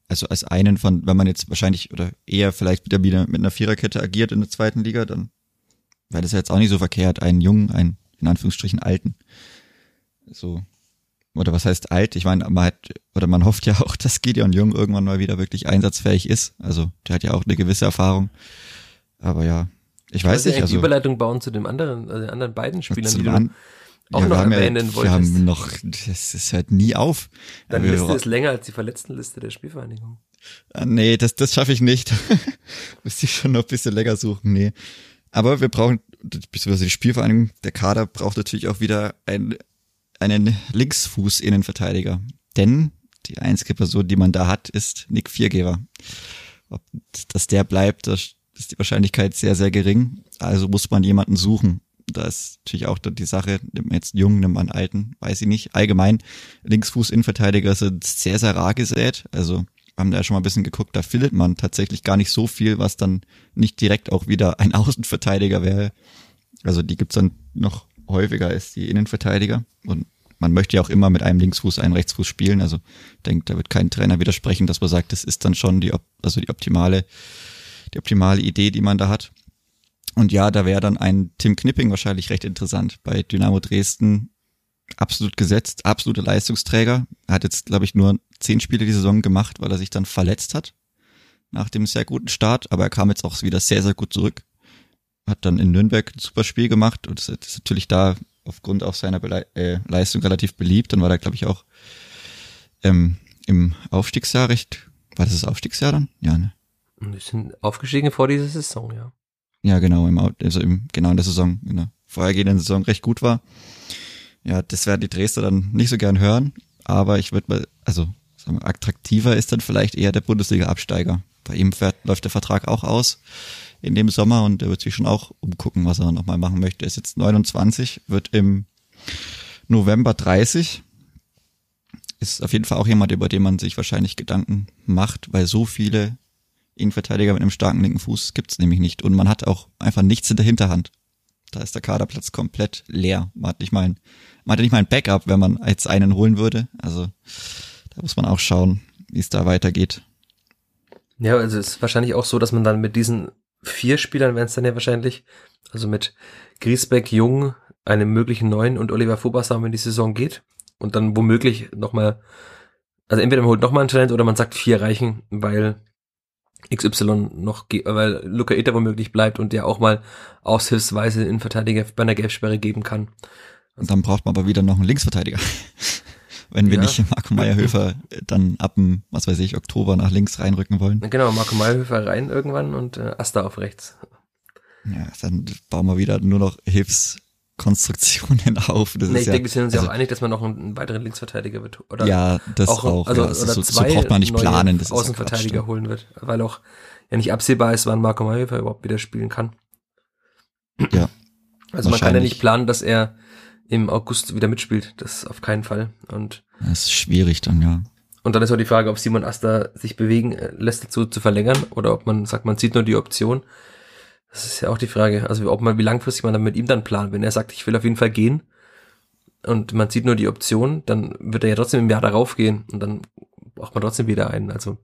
also als einen von, wenn man jetzt wahrscheinlich oder eher vielleicht wieder wieder mit einer Viererkette agiert in der zweiten Liga, dann wäre das ja jetzt auch nicht so verkehrt, einen jungen, einen in Anführungsstrichen alten. So. Oder was heißt alt? Ich meine, man hat, oder man hofft ja auch, dass Gideon Jung irgendwann mal wieder wirklich einsatzfähig ist. Also der hat ja auch eine gewisse Erfahrung. Aber ja, ich weiß nicht. Also, die Überleitung bauen zu dem anderen, also den anderen beiden Spielern, die du, auch ja, noch erwähnen ja, wolltest. Wir haben noch, das, das hört nie auf. Deine Liste ist länger als die Verletztenliste der Spielvereinigung. Ah, nee, das, das schaffe ich nicht. Müsste ich schon noch ein bisschen länger suchen, nee. Aber wir brauchen, beziehungsweise die Spielvereinigung, der Kader braucht natürlich auch wieder ein, einen Linksfuß-Innenverteidiger. Denn die einzige Person, die man da hat, ist Nick Viergeber. Ob, dass der bleibt, das ist die Wahrscheinlichkeit sehr, sehr gering. Also muss man jemanden suchen da ist natürlich auch die Sache, nimmt man jetzt Jungen, nimmt man Alten, weiß ich nicht. Allgemein, Linksfuß-Innenverteidiger sind sehr, sehr rar gesät. Also haben da ja schon mal ein bisschen geguckt, da findet man tatsächlich gar nicht so viel, was dann nicht direkt auch wieder ein Außenverteidiger wäre. Also die gibt's dann noch häufiger als die Innenverteidiger. Und man möchte ja auch immer mit einem Linksfuß, einem Rechtsfuß spielen. Also ich denke, da wird kein Trainer widersprechen, dass man sagt, das ist dann schon die, also die optimale, die optimale Idee, die man da hat. Und ja, da wäre dann ein Tim Knipping wahrscheinlich recht interessant. Bei Dynamo Dresden absolut gesetzt, absolute Leistungsträger. Er hat jetzt, glaube ich, nur zehn Spiele die Saison gemacht, weil er sich dann verletzt hat nach dem sehr guten Start. Aber er kam jetzt auch wieder sehr, sehr gut zurück. Hat dann in Nürnberg ein super Spiel gemacht und ist natürlich da aufgrund auch seiner Bele äh, Leistung relativ beliebt. Dann war er, glaube ich, auch ähm, im Aufstiegsjahr recht. War das das Aufstiegsjahr dann? Ja, ne? Wir sind aufgestiegen vor dieser Saison, ja. Ja, genau, im, also im, genau in der Saison, in der vorhergehenden Saison recht gut war. Ja, das werden die Dresdner dann nicht so gern hören, aber ich würde mal, also sagen wir, attraktiver ist dann vielleicht eher der Bundesliga-Absteiger. Bei ihm fährt, läuft der Vertrag auch aus in dem Sommer und er wird sich schon auch umgucken, was er nochmal machen möchte. Er ist jetzt 29, wird im November 30. Ist auf jeden Fall auch jemand, über den man sich wahrscheinlich Gedanken macht, weil so viele Innenverteidiger mit einem starken linken Fuß gibt's nämlich nicht. Und man hat auch einfach nichts in der Hinterhand. Da ist der Kaderplatz komplett leer. Man hat nicht mal ein, man hat nicht mal ein Backup, wenn man jetzt einen holen würde. Also da muss man auch schauen, wie es da weitergeht. Ja, also es ist wahrscheinlich auch so, dass man dann mit diesen vier Spielern wären es dann ja wahrscheinlich, also mit Griesbeck, Jung, einem möglichen neuen und Oliver Fobasam, wenn die Saison geht und dann womöglich nochmal, also entweder man holt nochmal ein Talent oder man sagt vier reichen, weil XY noch, weil Luca Eta womöglich bleibt und der auch mal aushilfsweise in Verteidiger bei einer Gelbsperre geben kann. Und dann braucht man aber wieder noch einen Linksverteidiger. Wenn wir ja. nicht Marco Meyerhöfer dann ab dem, was weiß ich, Oktober nach links reinrücken wollen. Genau, Marco Meyerhöfer rein irgendwann und äh, Asta auf rechts. Ja, dann bauen wir wieder nur noch Hilfs, Konstruktionen auf. Das nee, ich ja, denke, wir sind uns also, ja auch einig, dass man noch einen weiteren Linksverteidiger wird. Oder ja, das auch. auch also, ja, oder so, so braucht man nicht planen. Das Außenverteidiger ja holen wird, weil auch ja nicht absehbar ist, wann Marco Mayhofer überhaupt wieder spielen kann. Ja. Also man kann ja nicht planen, dass er im August wieder mitspielt. Das auf keinen Fall. Und das ist schwierig dann, ja. Und dann ist auch die Frage, ob Simon Asta sich bewegen äh, lässt dazu zu verlängern oder ob man sagt, man zieht nur die Option. Das ist ja auch die Frage, also ob man, wie langfristig man dann mit ihm dann plant. Wenn er sagt, ich will auf jeden Fall gehen und man sieht nur die Option, dann wird er ja trotzdem im Jahr darauf gehen und dann braucht man trotzdem wieder einen. Also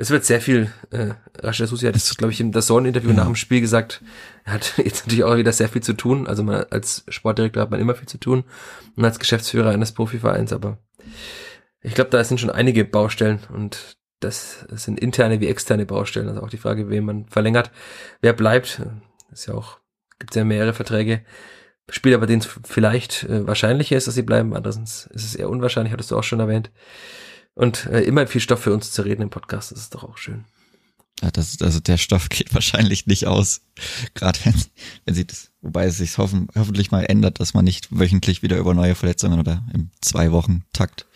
es wird sehr viel, äh, Rashid Susi hat das, glaube ich, im Dazorn-Interview ja. nach dem Spiel gesagt, er hat jetzt natürlich auch wieder sehr viel zu tun. Also man, als Sportdirektor hat man immer viel zu tun und als Geschäftsführer eines Profivereins, aber ich glaube, da sind schon einige Baustellen und das sind interne wie externe Baustellen. Also auch die Frage, wen man verlängert, wer bleibt. Das ist ja auch, gibt ja mehrere Verträge. Spieler, bei denen es vielleicht äh, wahrscheinlicher ist, dass sie bleiben. Andererseits ist es eher unwahrscheinlich, hattest du auch schon erwähnt. Und äh, immer viel Stoff für uns zu reden im Podcast, das ist doch auch schön. Ja, das, also der Stoff geht wahrscheinlich nicht aus. Gerade wenn, wenn sie das, wobei es sich hoffen, hoffentlich mal ändert, dass man nicht wöchentlich wieder über neue Verletzungen oder im zwei Wochen Takt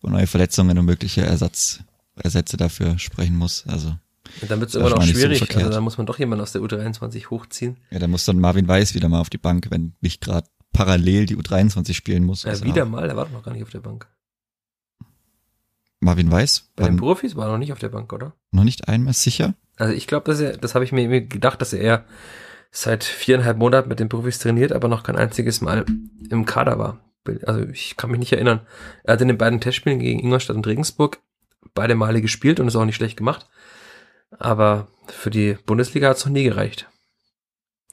über neue Verletzungen und mögliche Ersatz, Ersätze dafür sprechen muss. Also ja, dann wird es immer noch schwierig. So also da muss man doch jemanden aus der U23 hochziehen. Ja, dann muss dann Marvin Weiß wieder mal auf die Bank, wenn nicht gerade parallel die U23 spielen muss. Ja, also wieder mal, der war doch noch gar nicht auf der Bank. Marvin Weiß? Bei den Profis war er noch nicht auf der Bank, oder? Noch nicht einmal sicher? Also ich glaube, dass er, das habe ich mir gedacht, dass er seit viereinhalb Monaten mit den Profis trainiert, aber noch kein einziges Mal im Kader war. Also ich kann mich nicht erinnern. Er hat in den beiden Testspielen gegen Ingolstadt und Regensburg beide Male gespielt und ist auch nicht schlecht gemacht. Aber für die Bundesliga hat es noch nie gereicht.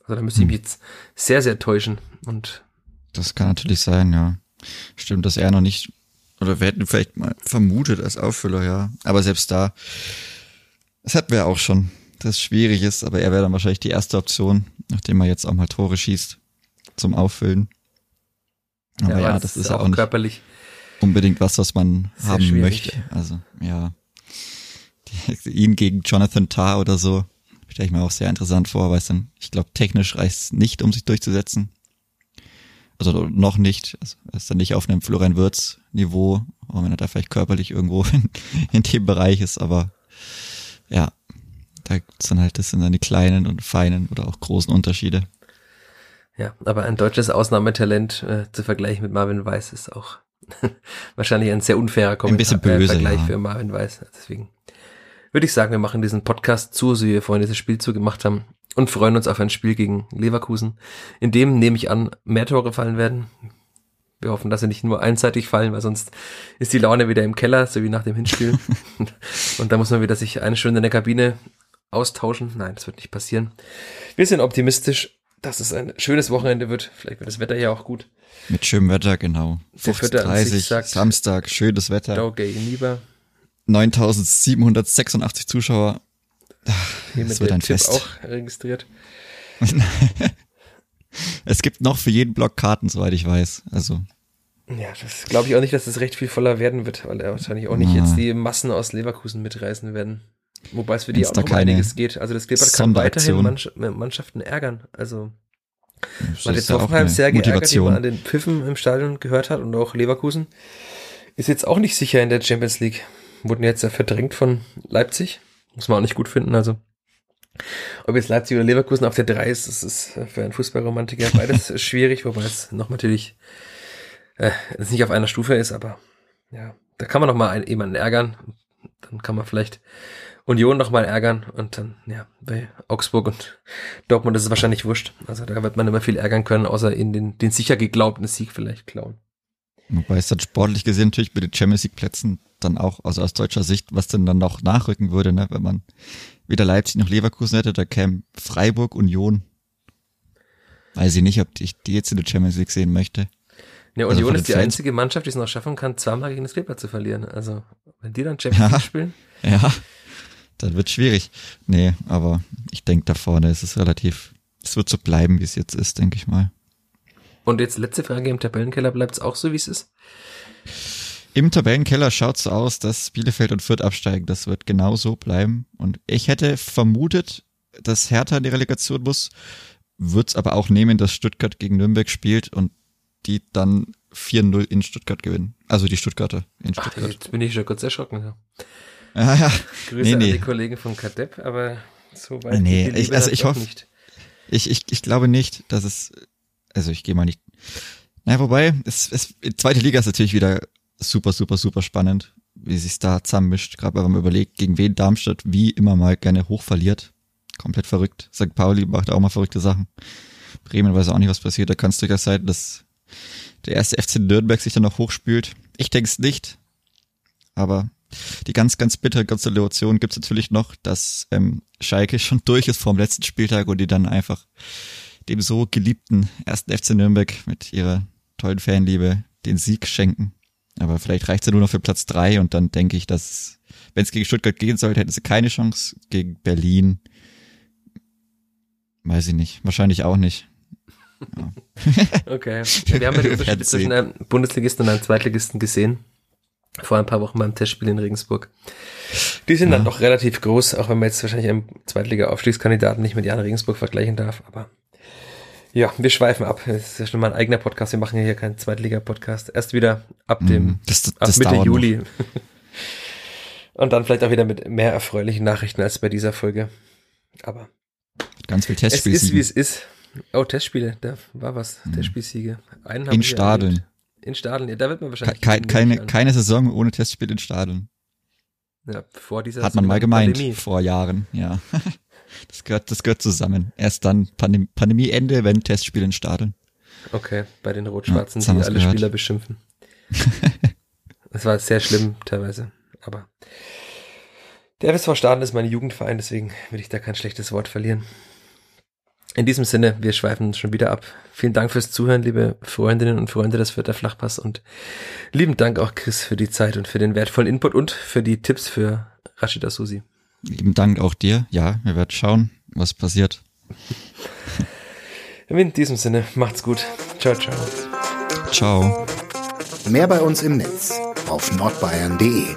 Also da müsste ich hm. mich jetzt sehr, sehr täuschen. Und das kann natürlich sein, ja. Stimmt, dass er noch nicht, oder wir hätten vielleicht mal vermutet als Auffüller, ja. Aber selbst da, das hatten wir auch schon, dass es schwierig ist, aber er wäre dann wahrscheinlich die erste Option, nachdem er jetzt auch mal Tore schießt, zum Auffüllen. Aber ja, ja das, ist auch, auch nicht körperlich unbedingt was, was man haben schwierig. möchte. Also, ja. ihn gegen Jonathan Tarr oder so, stelle ich mir auch sehr interessant vor, weil es dann, ich glaube, technisch reicht es nicht, um sich durchzusetzen. Also noch nicht. Also er ist dann nicht auf einem Florian Wirtz Niveau, auch wenn er da vielleicht körperlich irgendwo in, in dem Bereich ist, aber ja, da gibt's dann halt, das sind dann die kleinen und feinen oder auch großen Unterschiede. Ja, aber ein deutsches Ausnahmetalent äh, zu vergleichen mit Marvin Weiß ist auch wahrscheinlich ein sehr unfairer Kommentar, ein bisschen böse, äh, Vergleich ja. für Marvin Weiß. Deswegen würde ich sagen, wir machen diesen Podcast zu, so wie wir vorhin dieses Spiel zugemacht haben und freuen uns auf ein Spiel gegen Leverkusen, in dem, nehme ich an, mehr Tore fallen werden. Wir hoffen, dass sie nicht nur einseitig fallen, weil sonst ist die Laune wieder im Keller, so wie nach dem Hinspiel. und da muss man wieder sich eine Stunde in der Kabine austauschen. Nein, das wird nicht passieren. Wir sind optimistisch, dass es ein schönes Wochenende wird. Vielleicht wird das Wetter ja auch gut. Mit schönem Wetter, genau. 30, Samstag, schönes Wetter. Dow gegenüber. 9786 Zuschauer. Hier das wird ein Tipp Fest. auch registriert. es gibt noch für jeden Block Karten, soweit ich weiß. Also. Ja, das glaube ich auch nicht, dass es das recht viel voller werden wird, weil er wahrscheinlich auch nicht ah. jetzt die Massen aus Leverkusen mitreißen werden. Wobei es für die Wenn's auch noch einiges geht. Also das Klippert kann weiterhin Mannschaften ärgern. Also das man hat jetzt Hoffenheim sehr geärgert, die man an den Pfiffen im Stadion gehört hat und auch Leverkusen ist jetzt auch nicht sicher in der Champions League wurden jetzt ja verdrängt von Leipzig. Muss man auch nicht gut finden. Also, ob jetzt Leipzig oder Leverkusen auf der 3 ist, das ist für einen Fußballromantiker beides schwierig, wobei es noch natürlich äh, es nicht auf einer Stufe ist, aber ja, da kann man noch mal einen, jemanden ärgern. Dann kann man vielleicht Union noch mal ärgern und dann, ja, bei Augsburg und Dortmund ist es wahrscheinlich wurscht. Also da wird man immer viel ärgern können, außer in den, den sicher geglaubten Sieg vielleicht klauen. Wobei es dann sportlich gesehen natürlich bei den Champions League Plätzen dann auch, also aus deutscher Sicht, was denn dann noch nachrücken würde, ne, wenn man weder Leipzig noch Leverkusen hätte, da käme Freiburg, Union. Weiß ich nicht, ob ich die jetzt in der Champions League sehen möchte. Ja, also Union ist die Fans. einzige Mannschaft, die es noch schaffen kann, zweimal gegen das Kleber zu verlieren. Also, wenn die dann Champions League spielen. Ja, dann wird schwierig. Nee, aber ich denke, da vorne ist es relativ, es wird so bleiben, wie es jetzt ist, denke ich mal. Und jetzt letzte Frage, im Tabellenkeller bleibt es auch so, wie es ist? Im Tabellenkeller schaut es so aus, dass Bielefeld und Fürth absteigen. Das wird genau so bleiben. Und ich hätte vermutet, dass Hertha in die Relegation muss, wird es aber auch nehmen, dass Stuttgart gegen Nürnberg spielt und die dann 4-0 in Stuttgart gewinnen. Also die Stuttgarter in Stuttgart. Ach, jetzt bin ich schon kurz erschrocken. Ja. Ja, ja. Grüße nee, nee. an die Kollegen von Kadepp, aber so weit nee, ich, also ich hoffe nicht. Ich, ich, ich glaube nicht, dass es, also ich gehe mal nicht. Naja, wobei, es, es, zweite Liga ist natürlich wieder super, super, super spannend, wie sich da zusammenmischt, gerade wenn man überlegt, gegen wen Darmstadt wie immer mal gerne hoch verliert. komplett verrückt. St. Pauli macht auch mal verrückte Sachen. Bremen weiß auch nicht, was passiert. Da kann es durchaus sein, dass der erste FC Nürnberg sich dann noch hochspült. Ich denke es nicht. Aber die ganz, ganz bittere Konstellation gibt es natürlich noch, dass ähm, Schalke schon durch ist vorm letzten Spieltag und die dann einfach dem so geliebten ersten FC Nürnberg mit ihrer tollen Fanliebe den Sieg schenken. Aber vielleicht reicht es ja nur noch für Platz drei und dann denke ich, dass wenn es gegen Stuttgart gehen sollte, hätten sie keine Chance. Gegen Berlin weiß ich nicht. Wahrscheinlich auch nicht. Ja. okay. Wir haben ja die Unterschiede zwischen einem Bundesligisten und einem Zweitligisten gesehen. Vor ein paar Wochen beim Testspiel in Regensburg. Die sind ja. dann doch relativ groß, auch wenn man jetzt wahrscheinlich einen Zweitliga-Aufstiegskandidaten nicht mit Jan Regensburg vergleichen darf. Aber ja, wir schweifen ab. Das ist ja schon mal ein eigener Podcast. Wir machen ja hier keinen Zweitliga-Podcast. Erst wieder ab dem das, das, ab Mitte Juli. Und dann vielleicht auch wieder mit mehr erfreulichen Nachrichten als bei dieser Folge. Aber ganz viel Testspiele. Es ist wie es ist. Oh, Testspiele, da war was. Mhm. Testspielsiege. Einen in Stadeln. In Stadeln, ja, da wird man wahrscheinlich. Ke keine, keine Saison ohne Testspiel in Stadeln. Ja, vor dieser Hat man mal gemeint, Pandemie. vor Jahren, ja. Das gehört, das gehört zusammen. Erst dann Pandem Pandemieende, wenn Testspiele in Stadeln. Okay, bei den Rot-Schwarzen, ja, die alle gehört. Spieler beschimpfen. das war sehr schlimm teilweise, aber der FSV Staden ist mein Jugendverein, deswegen will ich da kein schlechtes Wort verlieren. In diesem Sinne, wir schweifen schon wieder ab. Vielen Dank fürs Zuhören, liebe Freundinnen und Freunde des Vierter Flachpass und lieben Dank auch Chris für die Zeit und für den wertvollen Input und für die Tipps für Rashida Susi. Lieben Dank auch dir. Ja, wir werden schauen, was passiert. In diesem Sinne, macht's gut. Ciao, ciao. Ciao. Mehr bei uns im Netz auf nordbayern.de